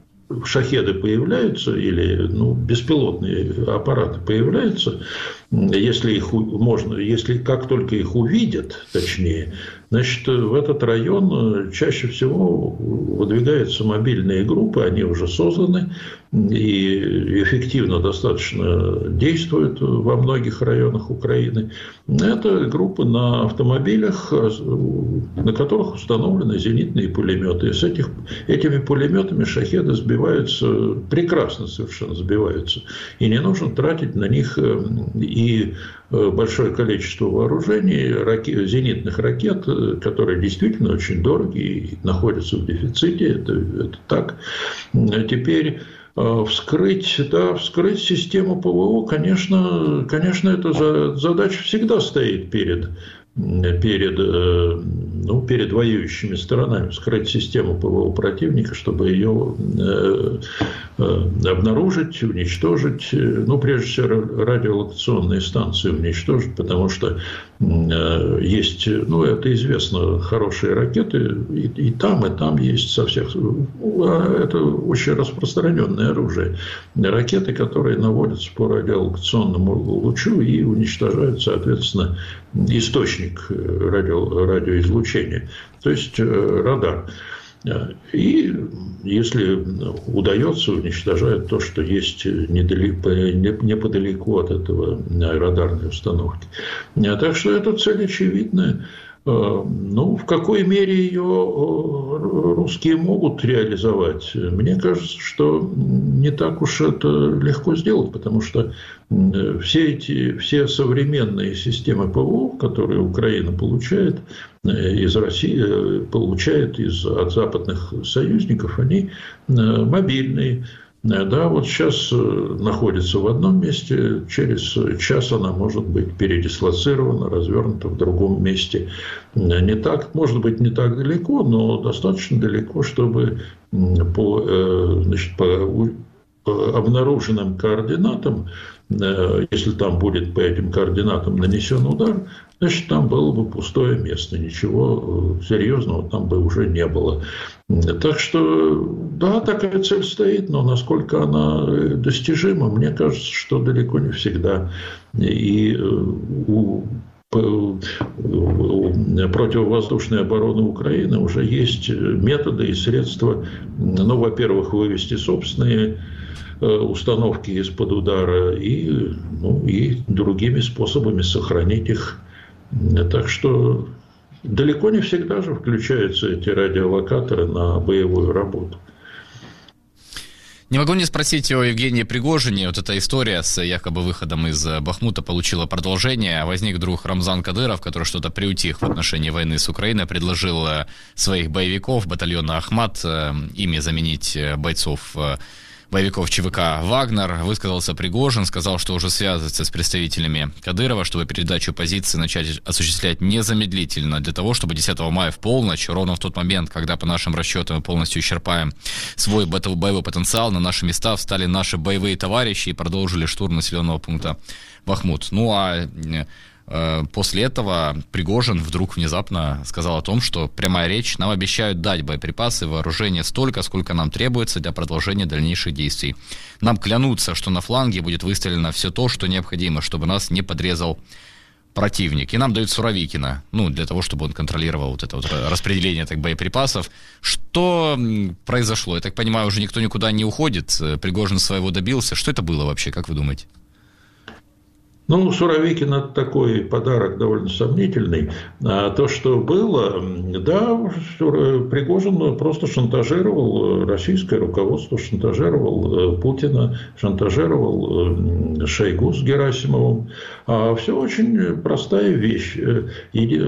шахеды появляются или ну, беспилотные аппараты появляются, если их можно, если как только их увидят, точнее, значит, в этот район чаще всего выдвигаются мобильные группы, они уже созданы и эффективно достаточно действуют во многих районах Украины. Это группы на автомобилях, на которых установлены зенитные пулеметы. И с этих, этими пулеметами шахеды сбиваются, прекрасно совершенно сбиваются. И не нужно тратить на них и э, большое количество вооружений, ракет, зенитных ракет, э, которые действительно очень дорогие и находятся в дефиците, это, это так. Теперь э, вскрыть, да, вскрыть систему ПВО, конечно, конечно, эта задача всегда стоит перед перед, ну, перед воюющими сторонами, вскрыть систему ПВО противника, чтобы ее Э, обнаружить, уничтожить, э, ну, прежде всего, радиолокационные станции уничтожить, потому что э, есть, ну, это известно, хорошие ракеты, и, и там, и там есть со всех... А это очень распространенное оружие. Ракеты, которые наводятся по радиолокационному лучу и уничтожают, соответственно, источник радио, радиоизлучения, то есть радар. И если удается, уничтожают то, что есть недалеко, неподалеку от этого радарной установки. Так что эта цель очевидная. Э, ну, в какой мере ее э, русские могут реализовать? Мне кажется, что не так уж это легко сделать, потому что все эти, все современные системы ПВО, которые Украина получает из России, получает из, от западных союзников, они мобильные, Э, да, вот сейчас э, находится в одном месте, через час она может быть передислоцирована, развернута в другом месте. Э, не так, может быть, не так далеко, но достаточно далеко, чтобы по, значит, по обнаруженным координатам, если там будет по этим координатам нанесен удар, значит, там было бы пустое место, ничего серьезного там бы уже не было. Так что, да, такая цель стоит, но насколько она достижима, мне кажется, что далеко не всегда. И э, у противовоздушной обороны Украины уже есть методы и средства, ну, во-первых, вывести собственные э, установки из-под удара и, ну, и другими способами сохранить их. Так что далеко не всегда же включаются эти радиолокаторы на боевую работу. Не могу не спросить о Евгении Пригожине. Вот эта история с якобы выходом из Бахмута получила продолжение. Возник друг Рамзан Кадыров, который что-то приутих в отношении войны с Украиной, предложил э, своих боевиков батальона Ахмат э, ими заменить э, бойцов боевиков ЧВК «Вагнер». Высказался Пригожин, сказал, что уже связывается с представителями Кадырова, чтобы передачу позиции начать осуществлять незамедлительно, для того, чтобы 10 мая в полночь, ровно в тот момент, когда по нашим расчетам мы полностью исчерпаем свой боевой потенциал, на наши места встали наши боевые товарищи и продолжили штурм населенного пункта Бахмут. Ну а Э, после этого Пригожин вдруг внезапно сказал о том, что прямая речь, нам обещают дать боеприпасы, вооружение столько, сколько нам требуется для продолжения дальнейших действий. Нам клянутся, что на фланге будет выстрелено все то, что необходимо, чтобы нас не подрезал противник. И нам дают Суровикина, ну, для того, чтобы он контролировал вот это вот распределение так, боеприпасов. Что произошло? Я так понимаю, уже никто никуда не уходит. Пригожин своего добился. Что это было вообще, как вы думаете? Ну, Суровикин – такой подарок довольно сомнительный. А то, что было, да, Пригожин просто шантажировал российское руководство, шантажировал э, Путина, шантажировал э, Шойгу с Герасимовым. А все очень простая вещь. И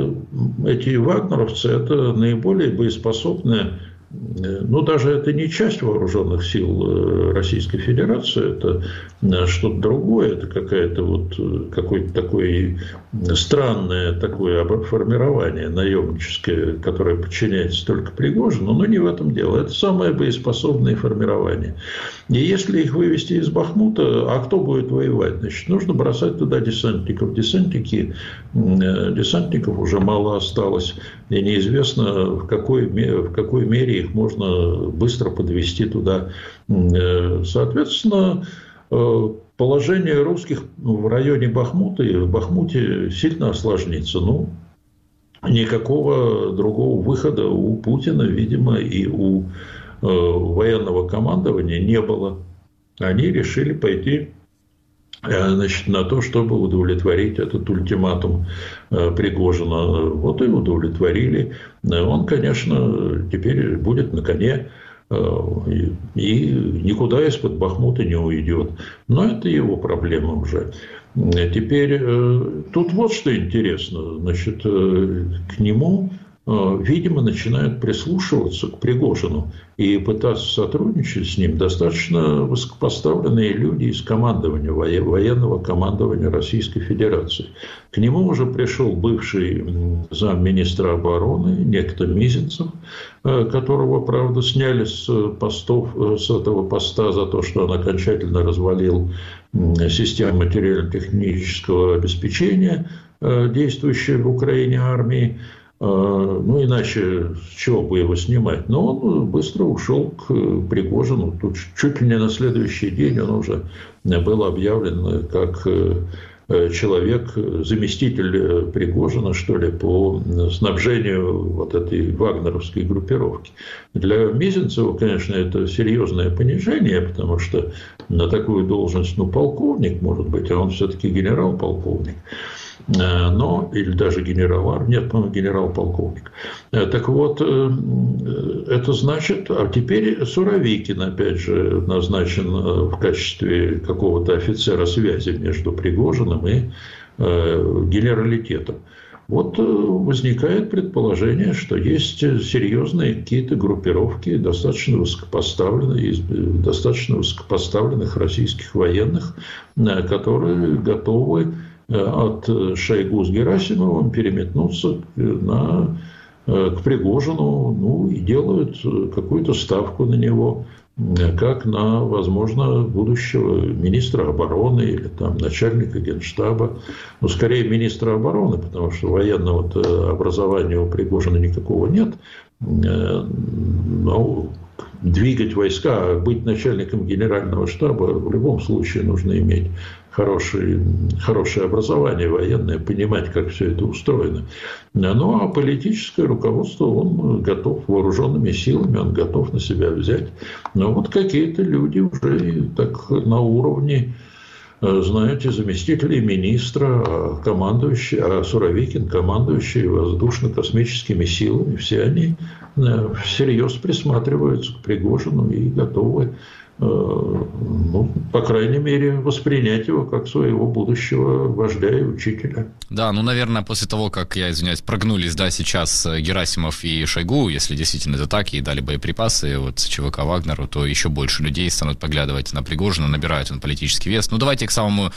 эти вагнеровцы – это наиболее боеспособная Э, ну, даже это не часть вооруженных сил э, Российской Федерации, это э, что-то другое, это какая-то вот, какое-то такое странное такое формирование наемническое, которое подчиняется только Пригожину, но не в этом дело. Это самое боеспособное формирование. И если их вывести из Бахмута, а кто будет воевать? Значит, нужно бросать туда десантников. Десантники, десантников уже мало осталось, и неизвестно, в какой, в какой мере их можно быстро подвести туда. Э, соответственно, э, положение русских в районе Бахмута и в Бахмуте сильно осложнится. Ну, никакого другого выхода у Путина, видимо, и у э, военного командования не было. Они решили пойти значит, на то, чтобы удовлетворить этот ультиматум Пригожина. Вот и удовлетворили. Он, конечно, теперь будет на коне и никуда из-под Бахмута не уйдет. Но это его проблема уже. Теперь тут вот что интересно. Значит, к нему Э, видимо, начинают прислушиваться к Пригожину и пытаться сотрудничать с ним достаточно высокопоставленные люди из командования, военного командования Российской Федерации. К нему уже пришел бывший замминистра обороны, некто Мизинцев, э, которого, правда, сняли с постов, э, с этого поста за то, что он окончательно развалил систему материально-технического обеспечения, действующей в Украине армии. А, ну, иначе с чего бы его снимать? Но он быстро ушел к Пригожину. Тут чуть ли не на следующий день он уже был объявлен как э, человек, заместитель э, Пригожина, что ли, по снабжению вот этой вагнеровской группировки. Для Мизинцева, конечно, это серьезное понижение, потому что на такую должность, ну, полковник, может быть, а он все-таки генерал-полковник. Э, но, или даже генерал, нет, по-моему, генерал-полковник. Э, так вот, э, это значит, а теперь Суровикин, опять же, назначен в качестве какого-то офицера связи между Пригожиным и генералитетом. Вот возникает предположение, что есть серьезные какие-то группировки достаточно высокопоставленных, достаточно высокопоставленных российских военных, которые готовы от Шойгу с Герасимовым переметнуться на, э, к Пригожину ну, и делают какую-то ставку на него как на, возможно, будущего министра обороны или там начальника генштаба. Ну, скорее, министра обороны, потому что военного образования у Пригожина никакого нет. Э, но двигать войска, быть начальником генерального штаба в любом случае нужно иметь хорошее, хорошее образование военное, понимать, как все это устроено. Ну, а политическое руководство он готов вооруженными силами, он готов на себя взять. Но вот какие-то люди уже так на уровне знаете, заместителей министра, командующий, а Суровикин, командующий воздушно-космическими силами, все они э, всерьез присматриваются к Пригожину и готовы Э, ну, по крайней мере, воспринять его как своего будущего вождя и учителя. Да, ну, наверное, после того, как, я извиняюсь, прогнулись, да, сейчас э, Герасимов и Шойгу, если действительно это так, и дали боеприпасы вот ЧВК Вагнеру, то еще больше людей станут поглядывать на Пригожина, набирает он политический вес. Ну, давайте к самому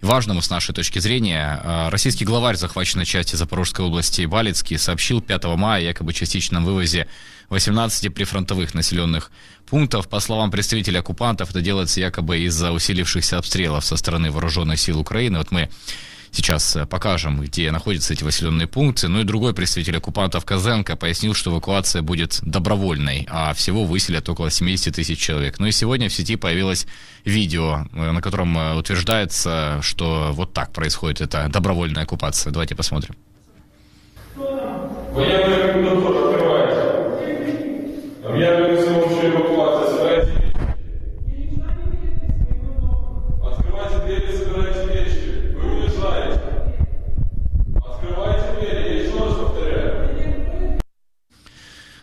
важному с нашей точки зрения. Э, российский главарь захваченной части Запорожской области Балицкий сообщил 5 мая якобы частичном вывозе 18 прифронтовых населенных пунктов. По словам представителей оккупантов, это делается якобы из-за усилившихся обстрелов со стороны вооруженных сил Украины. Вот мы сейчас э, покажем, где находятся эти населенные пункты. Ну и другой представитель оккупантов Казенко пояснил, что эвакуация будет добровольной, а всего выселят около 70 тысяч человек. Ну и сегодня в сети появилось видео, э, на котором э, утверждается, что вот так происходит эта добровольная оккупация. Давайте посмотрим. Военная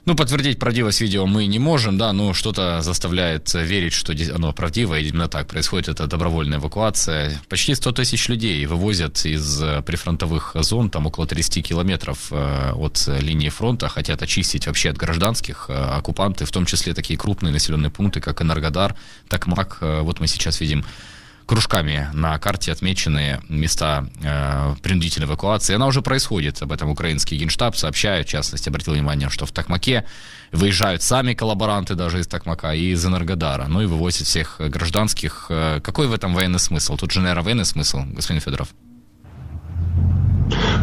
Ну, подтвердить правдивость видео мы не можем, да, но что-то заставляет верить, что оно правдиво, и именно так происходит эта добровольная эвакуация. Почти 100 тысяч людей вывозят из э, прифронтовых зон, там около 30 километров э, от линии фронта, хотят очистить вообще от гражданских э, оккупанты, в том числе такие крупные населенные пункты, как Энергодар, Такмак, вот мы сейчас видим кружками на карте отмечены места э, принудительной эвакуации. Она уже происходит. Об этом украинский генштаб сообщает. В частности, обратил внимание, что в Такмаке выезжают сами коллаборанты даже из Такмака и из Энергодара. Ну и вывозят всех гражданских. Э, какой в этом военный смысл? Тут же, наверное, военный смысл, господин Федоров.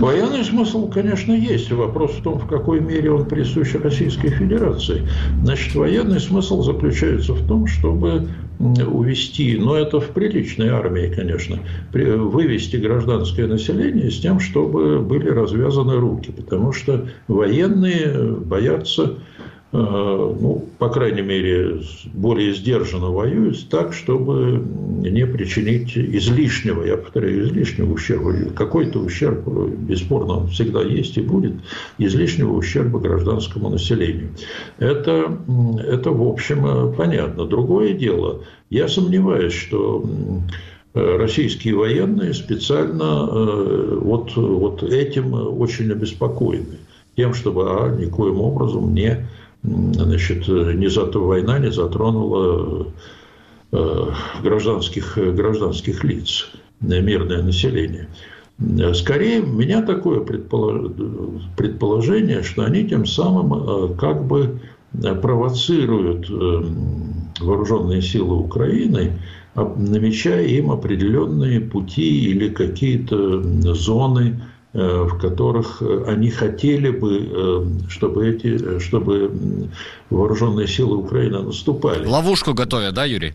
Военный смысл, конечно, есть. Вопрос в том, в какой мере он присущ Российской Федерации. Значит, военный смысл заключается в том, чтобы увести, но это в приличной армии, конечно, вывести гражданское население с тем, чтобы были развязаны руки, потому что военные боятся ну, по крайней мере, более сдержанно воюют так, чтобы не причинить излишнего, я повторяю, излишнего ущерба. Какой-то ущерб, бесспорно, он всегда есть и будет, излишнего ущерба гражданскому населению. Это, это в общем, понятно. Другое дело, я сомневаюсь, что российские военные специально э, вот, вот этим очень обеспокоены. Тем, чтобы а, никоим образом не значит, не зато война не затронула э, гражданских, гражданских лиц, мирное население. Скорее, у меня такое предположение, что они тем самым э, как бы провоцируют э, вооруженные силы Украины, намечая им определенные пути или какие-то зоны в которых э, они хотели бы, э, чтобы, эти, чтобы вооруженные силы Украины наступали. Ловушку готовят, да, Юрий?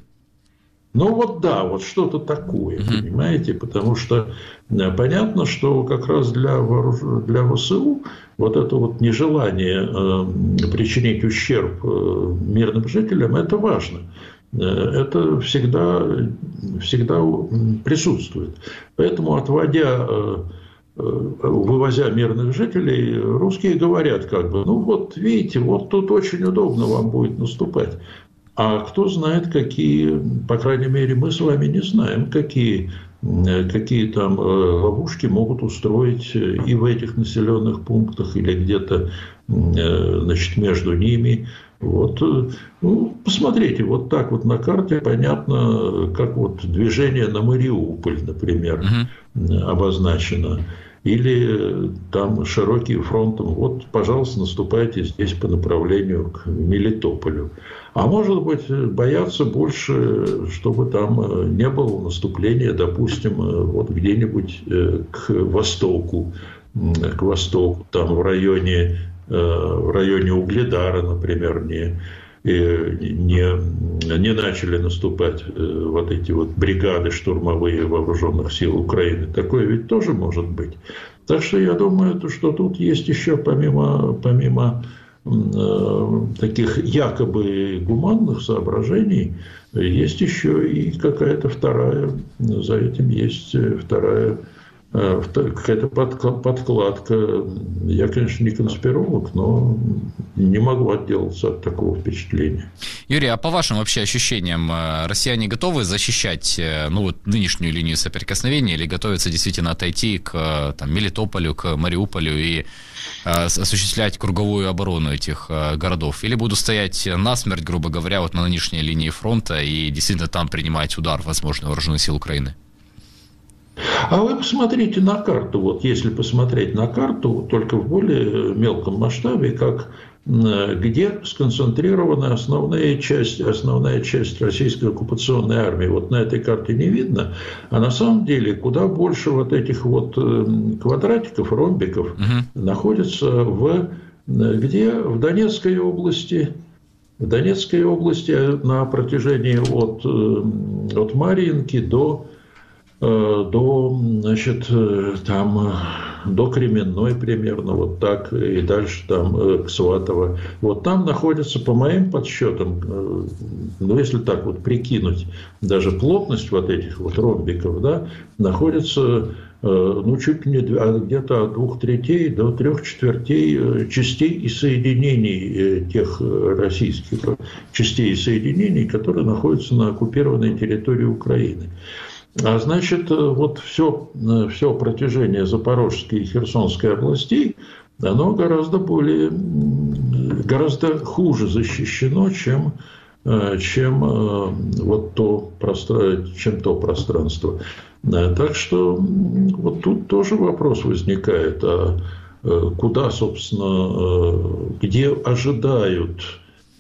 Ну вот да, вот что-то такое, угу. понимаете, потому что понятно, что как раз для, вооруж... для ВСУ вот это вот нежелание э, причинить ущерб э, мирным жителям, это важно. Это всегда, всегда присутствует. Поэтому, отводя э, Э, вывозя мирных жителей, русские говорят как бы, ну вот видите, вот тут очень удобно вам будет наступать. А кто знает, какие, по крайней мере, мы с вами не знаем, какие, какие там э, ловушки могут устроить и в этих населенных пунктах, или где-то э, значит, между ними. Вот, ну, посмотрите, вот так вот на карте понятно, как вот движение на Мариуполь, например, угу. Обозначено или там широким фронтом, вот, пожалуйста, наступайте здесь по направлению к Мелитополю. А может быть, боятся больше, чтобы там э, не было наступления, допустим, э, вот где-нибудь э, к востоку, к востоку, там в районе, в районе Угледара, например, не, не, не начали наступать э, вот эти вот бригады штурмовые вооруженных сил Украины. Такое ведь тоже может быть. Так что я думаю, что тут есть еще помимо, помимо э, таких якобы гуманных соображений, есть еще и какая-то вторая, за этим есть вторая Э, какая-то подкладка. Я, конечно, не конспиролог, но не могу отделаться от такого впечатления. Юрий, а по вашим вообще ощущениям, э, россияне готовы защищать э, ну, вот, нынешнюю линию соприкосновения или готовятся действительно отойти к там, Мелитополю, к Мариуполю и осуществлять круговую оборону этих городов? Или будут стоять насмерть, грубо говоря, вот на нынешней линии фронта и действительно там принимать удар, возможно, вооруженных сил Украины? А вы посмотрите на карту, вот если посмотреть на карту, только в более мелком масштабе, как где сконцентрирована основная часть, основная часть российской оккупационной армии. Вот на этой карте не видно, а на самом деле куда больше вот этих вот э, квадратиков, ромбиков угу. находится в где в Донецкой области, в Донецкой области на протяжении от, э, от Марьинки до Э, до, значит, э, там до Кременной примерно, вот так, и дальше там э, к Сватово. Вот там находится, по моим подсчетам, э, ну, если так вот прикинуть, даже плотность вот этих вот ромбиков, да, находится ну, чуть не а где-то от двух третей до трех четвертей частей и соединений тех российских частей и соединений, которые находятся на оккупированной территории Украины. А значит, э, вот все, э, все протяжение Запорожской и Херсонской областей, оно гораздо более, гораздо хуже защищено, чем, э, чем вот то, чем то пространство. Так что вот тут тоже вопрос возникает, а куда, собственно, где ожидают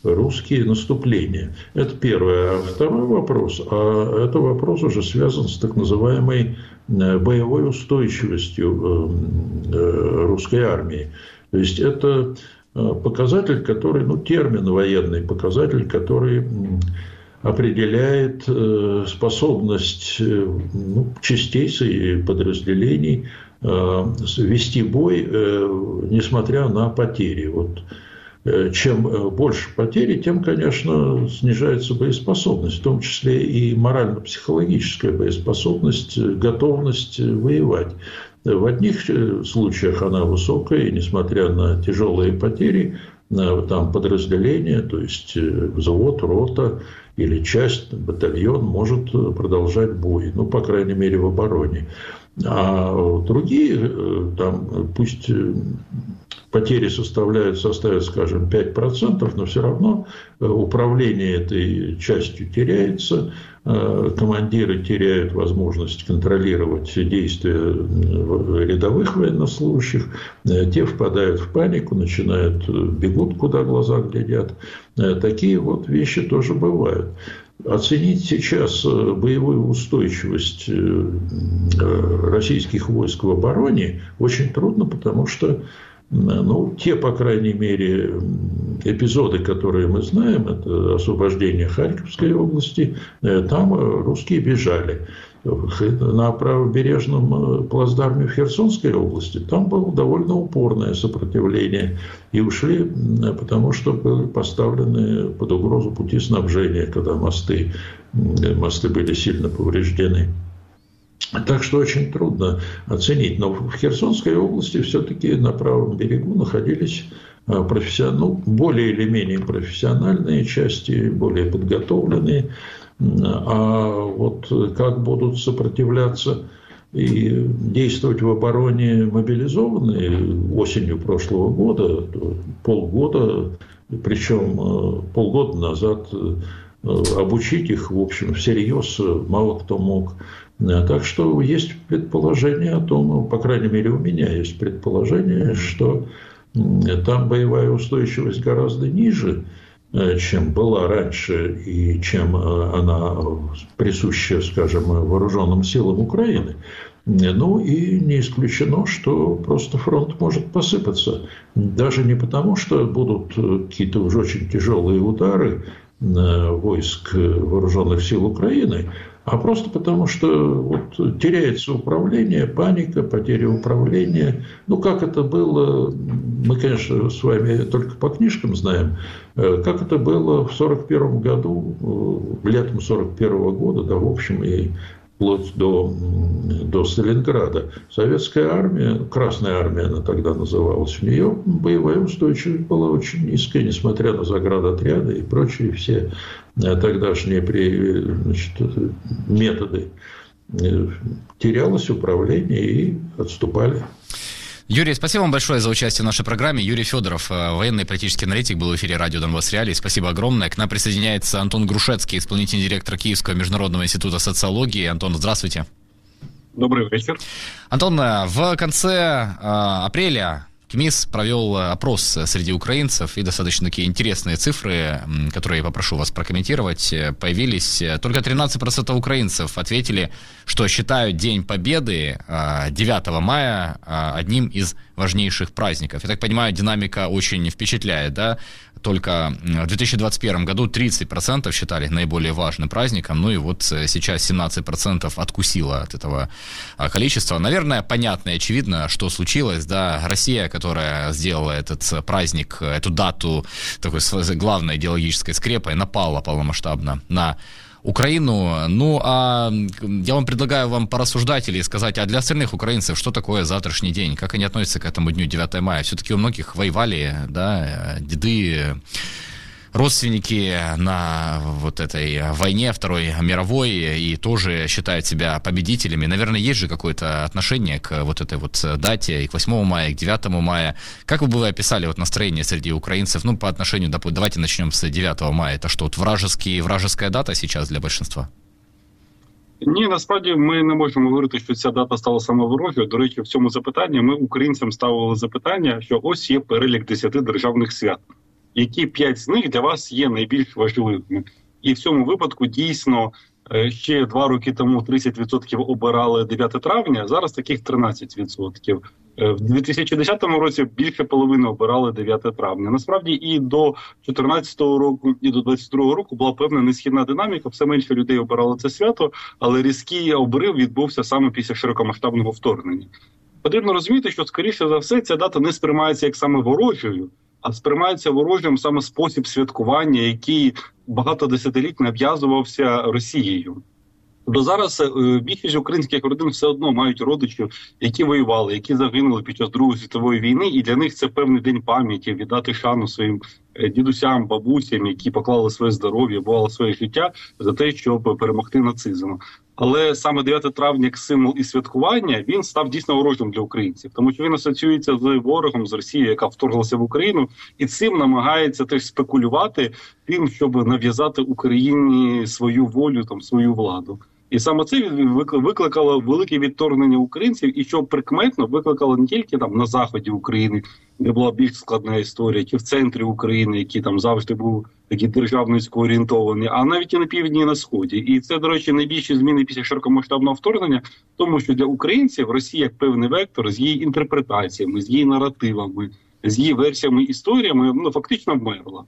русские наступления. Это первое. А второй вопрос, а это вопрос уже связан с так называемой э, боевой устойчивостью э, э, русской армии. То есть это показатель, который, ну, термин военный, показатель, который определяет способность ну, частей и подразделений вести бой, несмотря на потери. Вот чем э, больше потери, тем, конечно, снижается боеспособность, в том числе и морально-психологическая боеспособность, э, готовность воевать. В одних случаях она высокая, и несмотря на тяжелые потери, там подразделение, то есть взвод, рота или часть, батальон может продолжать бой, ну, по крайней мере, в обороне. А другие, там, пусть потери составляют, составят, скажем, 5%, но все равно э, управление этой частью теряется, э, командиры теряют возможность контролировать действия э, рядовых военнослужащих, те впадают в панику, начинают, бегут, куда глаза глядят. Такие вот вещи тоже бывают. Оценить сейчас боевую устойчивость российских войск в обороне очень трудно, потому что ну, те, по крайней мере, эпизоды, которые мы знаем, это освобождение Харьковской области, э, там русские бежали. На правобережном э, плацдарме в Херсонской области там было довольно упорное сопротивление. И ушли, потому что были поставлены под угрозу пути снабжения, когда мосты, мосты были сильно повреждены. Так что очень трудно оценить. Но в Херсонской области все-таки на правом берегу находились а, профессион... ну, более или менее профессиональные части, более подготовленные. А вот как будут сопротивляться и действовать в обороне мобилизованные осенью прошлого года, полгода, причем а, полгода назад а, обучить их, в общем, всерьез мало кто мог. Так что есть предположение о том, ну, по крайней мере у меня есть предположение, что там боевая устойчивость гораздо ниже, э, чем была раньше и чем э, она присуща, скажем, вооруженным силам Украины. Ну и не исключено, что просто фронт может посыпаться. Даже не потому, что будут э, какие-то уже очень тяжелые удары войск вооруженных сил Украины, а просто потому, что вот теряется управление, паника, потеря управления. Ну, как это было, мы, конечно, с вами только по книжкам знаем, э, как это было в 1941 году, э, летом 1941 года, да, в общем, и вплоть до, до Сталинграда. Советская армия, Красная армия она тогда называлась, у нее боевая устойчивость была очень низкая, несмотря на заградотряды и прочие все э, тогдашние значит, методы. Э, терялось управление и отступали. Юрий, спасибо вам большое за участие в нашей программе. Юрий Федоров, э, военный политический аналитик, был в эфире радио Донбасс Реалии. Спасибо огромное. К нам присоединяется Антон Грушецкий, исполнительный директор Киевского международного института социологии. Антон, здравствуйте. Добрый вечер. Антон, э, в конце э, апреля КМИС провел э, опрос э, среди украинцев, и достаточно такие интересные цифры, которые я попрошу вас прокомментировать, э, появились. Только 13% украинцев ответили, что считают День Победы 9 мая одним из важнейших праздников. Я так понимаю, динамика очень впечатляет, да? Только в 2021 году 30% считали наиболее важным праздником, ну и вот э, сейчас 17% откусило от этого а, количества. Наверное, понятно и очевидно, что случилось, да, Россия, которая сделала этот праздник, эту дату такой главной идеологической скрепой, напала полномасштабно на Украину. Ну, а я вам предлагаю вам порассуждать или сказать, а для остальных украинцев что такое завтрашний день? Как они относятся к этому дню 9 мая? Все-таки у многих воевали, да, деды, родственники на вот этой войне Второй мировой и тоже считают себя победителями. Наверное, есть же какое-то отношение к вот этой вот дате, и к 8 мая, и к 9 мая. Как бы вы описали вот настроение среди украинцев, ну, по отношению, допустим, давайте начнем с 9 мая. Это что, вот вражеский, вражеская дата сейчас для большинства? Ні, насправді ми не можемо говорити, що ця дата стала саме ворогою. До речі, в цьому запитанні ми українцям ставили запитання, що ось є перелік 10 державних свят Які п'ять з них для вас є найбільш важливими, і в цьому випадку дійсно е, ще два роки тому 30% обирали 9 травня. Зараз таких 13%. Е, в 2010 році більше половини обирали 9 травня. Насправді і до 2014 року, і до 2022 року була певна несхідна динаміка. Все менше людей обирали це свято, але різкий обрив відбувся саме після широкомасштабного вторгнення. Потрібно розуміти, що скоріше за все ця дата не сприймається як саме ворожою сприймається ворожим саме спосіб святкування, який багато десятиліть нав'язувався Росією. Тобто зараз е, більшість українських родин все одно мають родичів, які воювали, які загинули під час Другої світової війни, і для них це певний день пам'яті віддати шану своїм е, дідусям, бабусям, які поклали своє здоров'я, бувало своє життя за те, щоб перемогти нацизм. Але саме 9 травня, як символ і святкування, він став дійсно ворожим для українців, тому що він асоціюється з ворогом з Росією, яка вторглася в Україну, і цим намагається теж спекулювати тим, щоб нав'язати Україні свою волю, там свою владу. І саме це викликало велике відторгнення українців, і що прикметно викликало не тільки там на заході України, де була більш складна історія, чи в центрі України, який там завжди був такий державницько орієнтований, а навіть і на півдні і на сході. І це, до речі, найбільші зміни після широкомасштабного вторгнення, тому що для українців Росія як певний вектор з її інтерпретаціями, з її наративами, з її версіями історіями, ну фактично вмерла.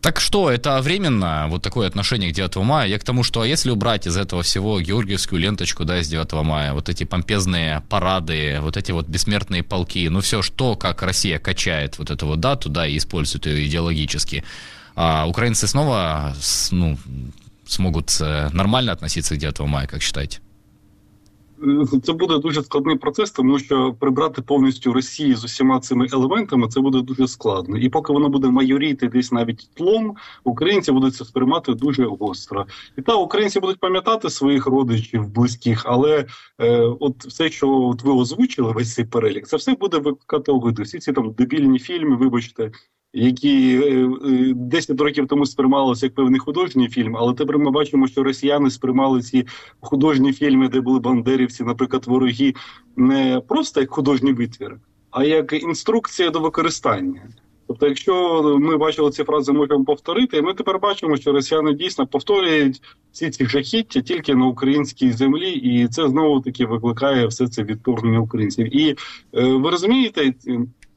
Так что, это временно, вот такое отношение к 9 мая? Я к тому, что а если убрать из этого всего георгиевскую ленточку, да, из 9 мая, вот эти помпезные парады, вот эти вот бессмертные полки, ну все, что, как Россия качает вот эту вот дату, да, и использует ее идеологически, а украинцы снова, ну, смогут э, нормально относиться к 9 мая, как считаете? Це буде дуже складний процес, тому що прибрати повністю Росію з усіма цими елементами це буде дуже складно. І поки воно буде майоріти десь навіть тлом, українці будуть це сприймати дуже гостро. І та українці будуть пам'ятати своїх родичів, близьких, але е, от все, що от ви озвучили, весь цей перелік, це все буде викликати огиду. Всі ці там дебільні фільми, вибачте які 10 е, е, років тому сприймалися як певний художній фільм, але тепер ми бачимо, що росіяни сприймали ці художні фільми, де були бандерівці, наприклад, вороги, не просто як художній витвір, а як інструкція до використання. Тобто, якщо ми бачили ці фрази, можемо повторити, ми тепер бачимо, що росіяни дійсно повторюють всі ці жахіття тільки на українській землі, і це знову таки викликає все це відторгнення українців. І е, ви розумієте,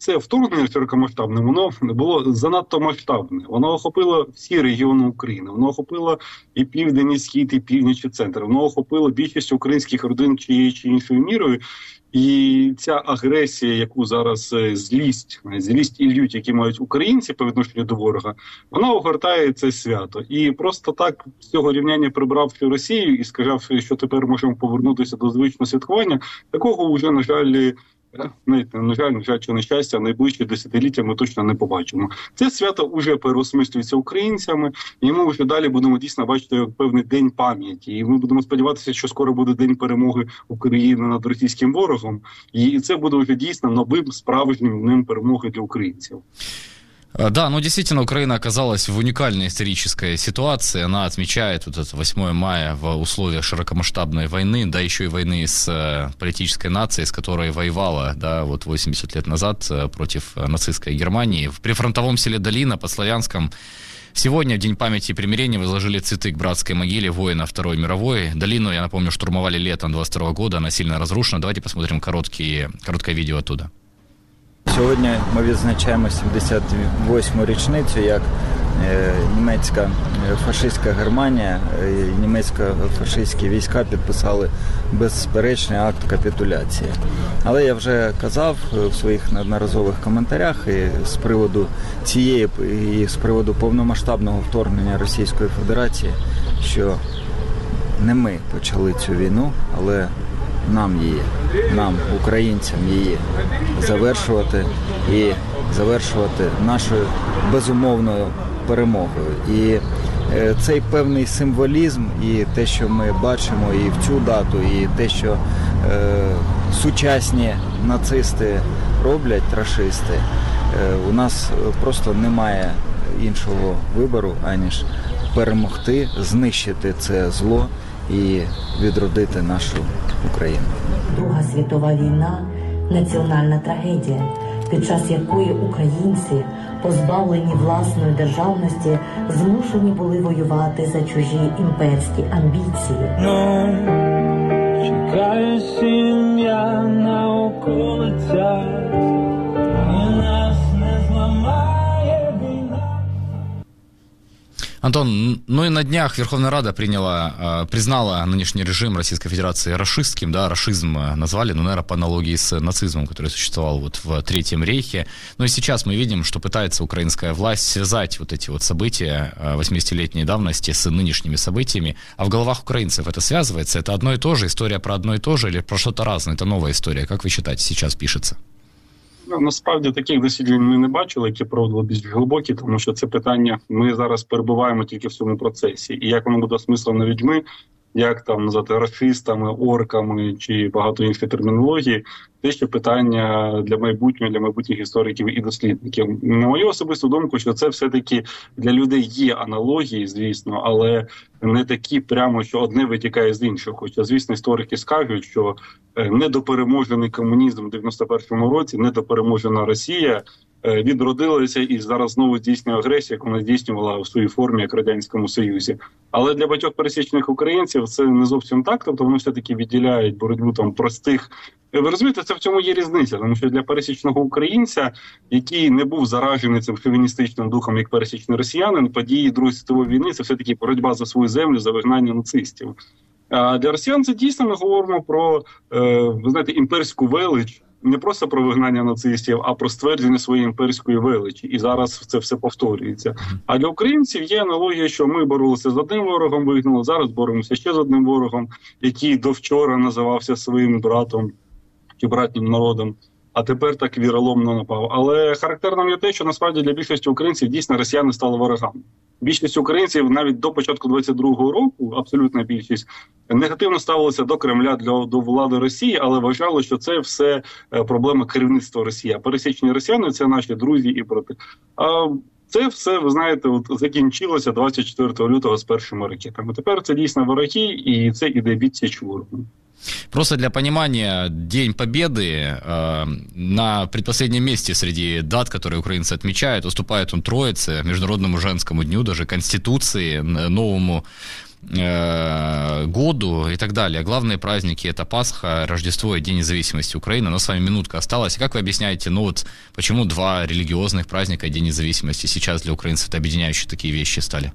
це вторгнення широкомасштабне, воно було занадто масштабне. Воно охопило всі регіони України. Воно охопило і південь, і схід, і північ, і центр. Воно охопило більшість українських родин чиєю чи іншою мірою. І ця агресія, яку зараз е, злість, злість і лють, які мають українці по відношенню до ворога, вона огортає це свято. І просто так з цього рівняння прибравши Росію і сказав, що тепер можемо повернутися до звичного святкування. Такого вже на жаль на жаль, на жаль, чи нещастя, найближчі десятиліття ми точно не побачимо. Це свято вже переосмислюється українцями, і ми вже далі будемо дійсно бачити як певний день пам'яті. І ми будемо сподіватися, що скоро буде день перемоги України над російським ворогом, і це буде вже дійсно новим справжнім днем перемоги для українців. Э, да, ну действительно, Украина оказалась в уникальной исторической ситуации. Она отмечает вот это 8 мая в условиях широкомасштабной войны, да еще и войны с э, политической нацией, с которой воевала, да, вот 80 лет назад э, против нацистской Германии. В прифронтовом селе Долина под Славянском Сегодня, в День памяти и примирения, возложили цветы к братской могиле воина Второй мировой. Долину, я напомню, штурмовали летом 22 года, она сильно разрушена. Давайте посмотрим короткие, короткое видео оттуда. Сьогодні ми відзначаємо 78-му річницю, як е, німецька е, фашистська Германія, е, німецько-фашистські війська підписали безперечний акт капітуляції. Але я вже казав в своїх неодноразових коментарях і з приводу цієї і з приводу повномасштабного вторгнення Російської Федерації, що не ми почали цю війну, але нам її, нам, українцям, її завершувати і завершувати нашою безумовною перемогою. І е, цей певний символізм, і те, що ми бачимо і в цю дату, і те, що е, сучасні нацисти роблять, рашисти, е, у нас просто немає іншого вибору, аніж перемогти, знищити це зло і відродити нашу Україну. Друга світова війна національна трагедія, під час якої українці, позбавлені власної державності, змушені були воювати за чужі імперські амбіції. Чекає сім'я на околицях, Антон, ну и на днях Верховная Рада приняла, э, признала нынешний режим Российской Федерации расистским, да, расизм э, назвали, ну, наверное, по аналогии с нацизмом, который существовал вот в Третьем рейхе. Ну и сейчас мы видим, что пытается украинская власть связать вот эти вот события 80-летней давности с нынешними событиями. А в головах украинцев это связывается? Это одно и то же? История про одно и то же или про что-то разное? Это новая история? Как вы считаете, сейчас пишется? Ну, насправді таких досліджень ми не бачили, які проводили більш глибокі, тому що це питання. Ми зараз перебуваємо тільки в цьому процесі, і як воно буде осмислено людьми, як там назвати расистами, орками чи багато іншої термінології, те ще питання для майбутнього, для майбутніх істориків і дослідників. На мою особисту думку, що це все таки для людей є аналогії, звісно, але не такі прямо, що одне витікає з іншого. Хоча, звісно, історики скажуть, що недопереможений комунізм в 91-му році, недопереможена Росія. Відродилася і зараз знову здійснює агресію, яку вона здійснювала в своїй формі як радянському союзі. Але для багатьох пересічних українців це не зовсім так. Тобто вони все таки відділяють боротьбу там простих. Ви розумієте, це в цьому є різниця, тому що для пересічного українця, який не був заражений цим шовіністичним духом, як пересічний росіянин, події Другої світової війни це все таки боротьба за свою землю, за вигнання нацистів. А для росіян це дійсно ми говоримо про ви знаєте імперську велич не просто про вигнання нацистів, а про ствердження своєї імперської величі. І зараз це все повторюється. А для українців є аналогія, що ми боролися з одним ворогом, вигнали, зараз боремося ще з одним ворогом, який до вчора називався своїм братом чи братнім народом. А тепер так віроломно напав. Але характерним є те, що насправді для більшості українців дійсно росіяни стали ворогами. Більшість українців навіть до початку 22-го року, абсолютна більшість, негативно ставилися до Кремля для до влади Росії, але вважали, що це все проблема керівництва Росії. А пересічні росіяни це наші друзі і брати. А це все ви знаєте, от закінчилося 24 лютого з першими ракетами. Тепер це дійсно вороги, і це іде відсіч ворогу. Просто для понимания, День Победы э, на предпоследнем месте среди дат, которые украинцы отмечают, уступает он Троице, Международному женскому дню, даже Конституции, новому э, году и так далее. Главные праздники это Пасха, Рождество и День независимости Украины. Но с вами минутка осталась. Как вы объясняете, ну вот почему два религиозных праздника День независимости сейчас для украинцев это объединяющие такие вещи стали?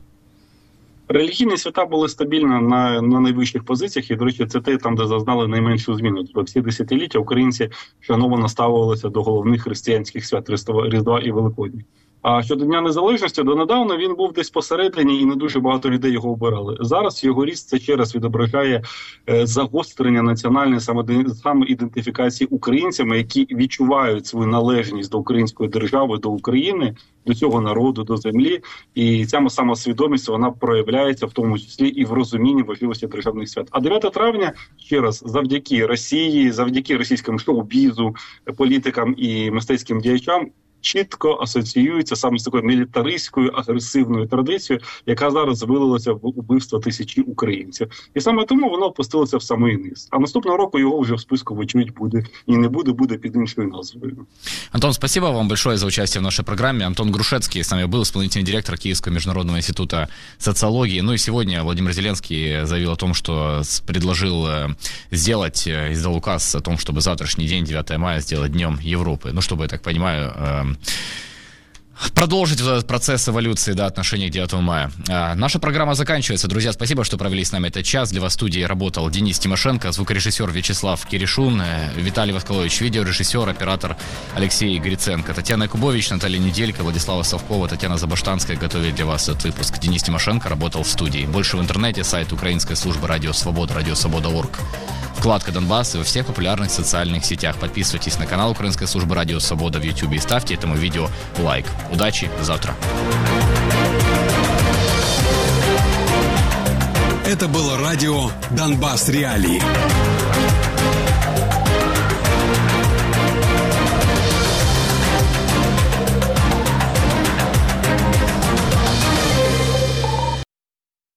Релігійні свята були стабільно на на найвищих позиціях, і, до речі, це те там, де зазнали найменшу зміну. Тобто всі десятиліття українці шановано ставилися до головних християнських свят Різдва і Великодня. А щодо Дня Незалежності, донедавна він був десь посередині і не дуже багато людей його обирали. Зараз його ріст це ще раз відображає е, загострення національної самоідентифікації українцями, які відчувають свою належність до української держави, до України, до цього народу, до землі. І ця самосвідомість вона проявляється в тому числі і в розумінні важливості державних свят. А 9 травня ще раз завдяки Росії, завдяки російському шоу-бізу, політикам і мистецьким діячам чітко асоціюється саме з такою мілітаристською агресивною традицією, яка зараз вилилася в убивство тисячі українців, і саме тому воно опустилося в самий низ. А наступного року його вже в списку вочевидь буде і не буде, буде під іншою назвою. Антон, спасибо вам большое за участие в нашей программе. Антон Грушецкий с нами был, исполнительный директор Киевского международного института социологии. Ну и сегодня Владимир Зеленский заявил о том, что предложил э, сделать, э, издал указ о том, чтобы завтрашний день, 9 мая, сделать днем Европы. Ну, чтобы, я так понимаю, э, продолжить вот этот процесс эволюции да, отношений к 9 мая. А, наша программа заканчивается. Друзья, спасибо, что провели с нами этот час. Для вас в студии работал Денис Тимошенко, звукорежиссер Вячеслав Киришун, э, Виталий Восколович, видеорежиссер, оператор Алексей Гриценко, Татьяна Кубович, Наталья Неделька, Владислава Совкова, Татьяна Забаштанская готовили для вас этот выпуск. Денис Тимошенко работал в студии. Больше в интернете, сайт Украинской службы Радио Свобода, радиосвобода.орг. Вкладка Донбасс и во всех популярных социальных сетях. Подписывайтесь на канал Украинской службы Радио Свобода в YouTube и ставьте этому видео лайк. Удачи, завтра. Это было радио «Донбасс Реалии».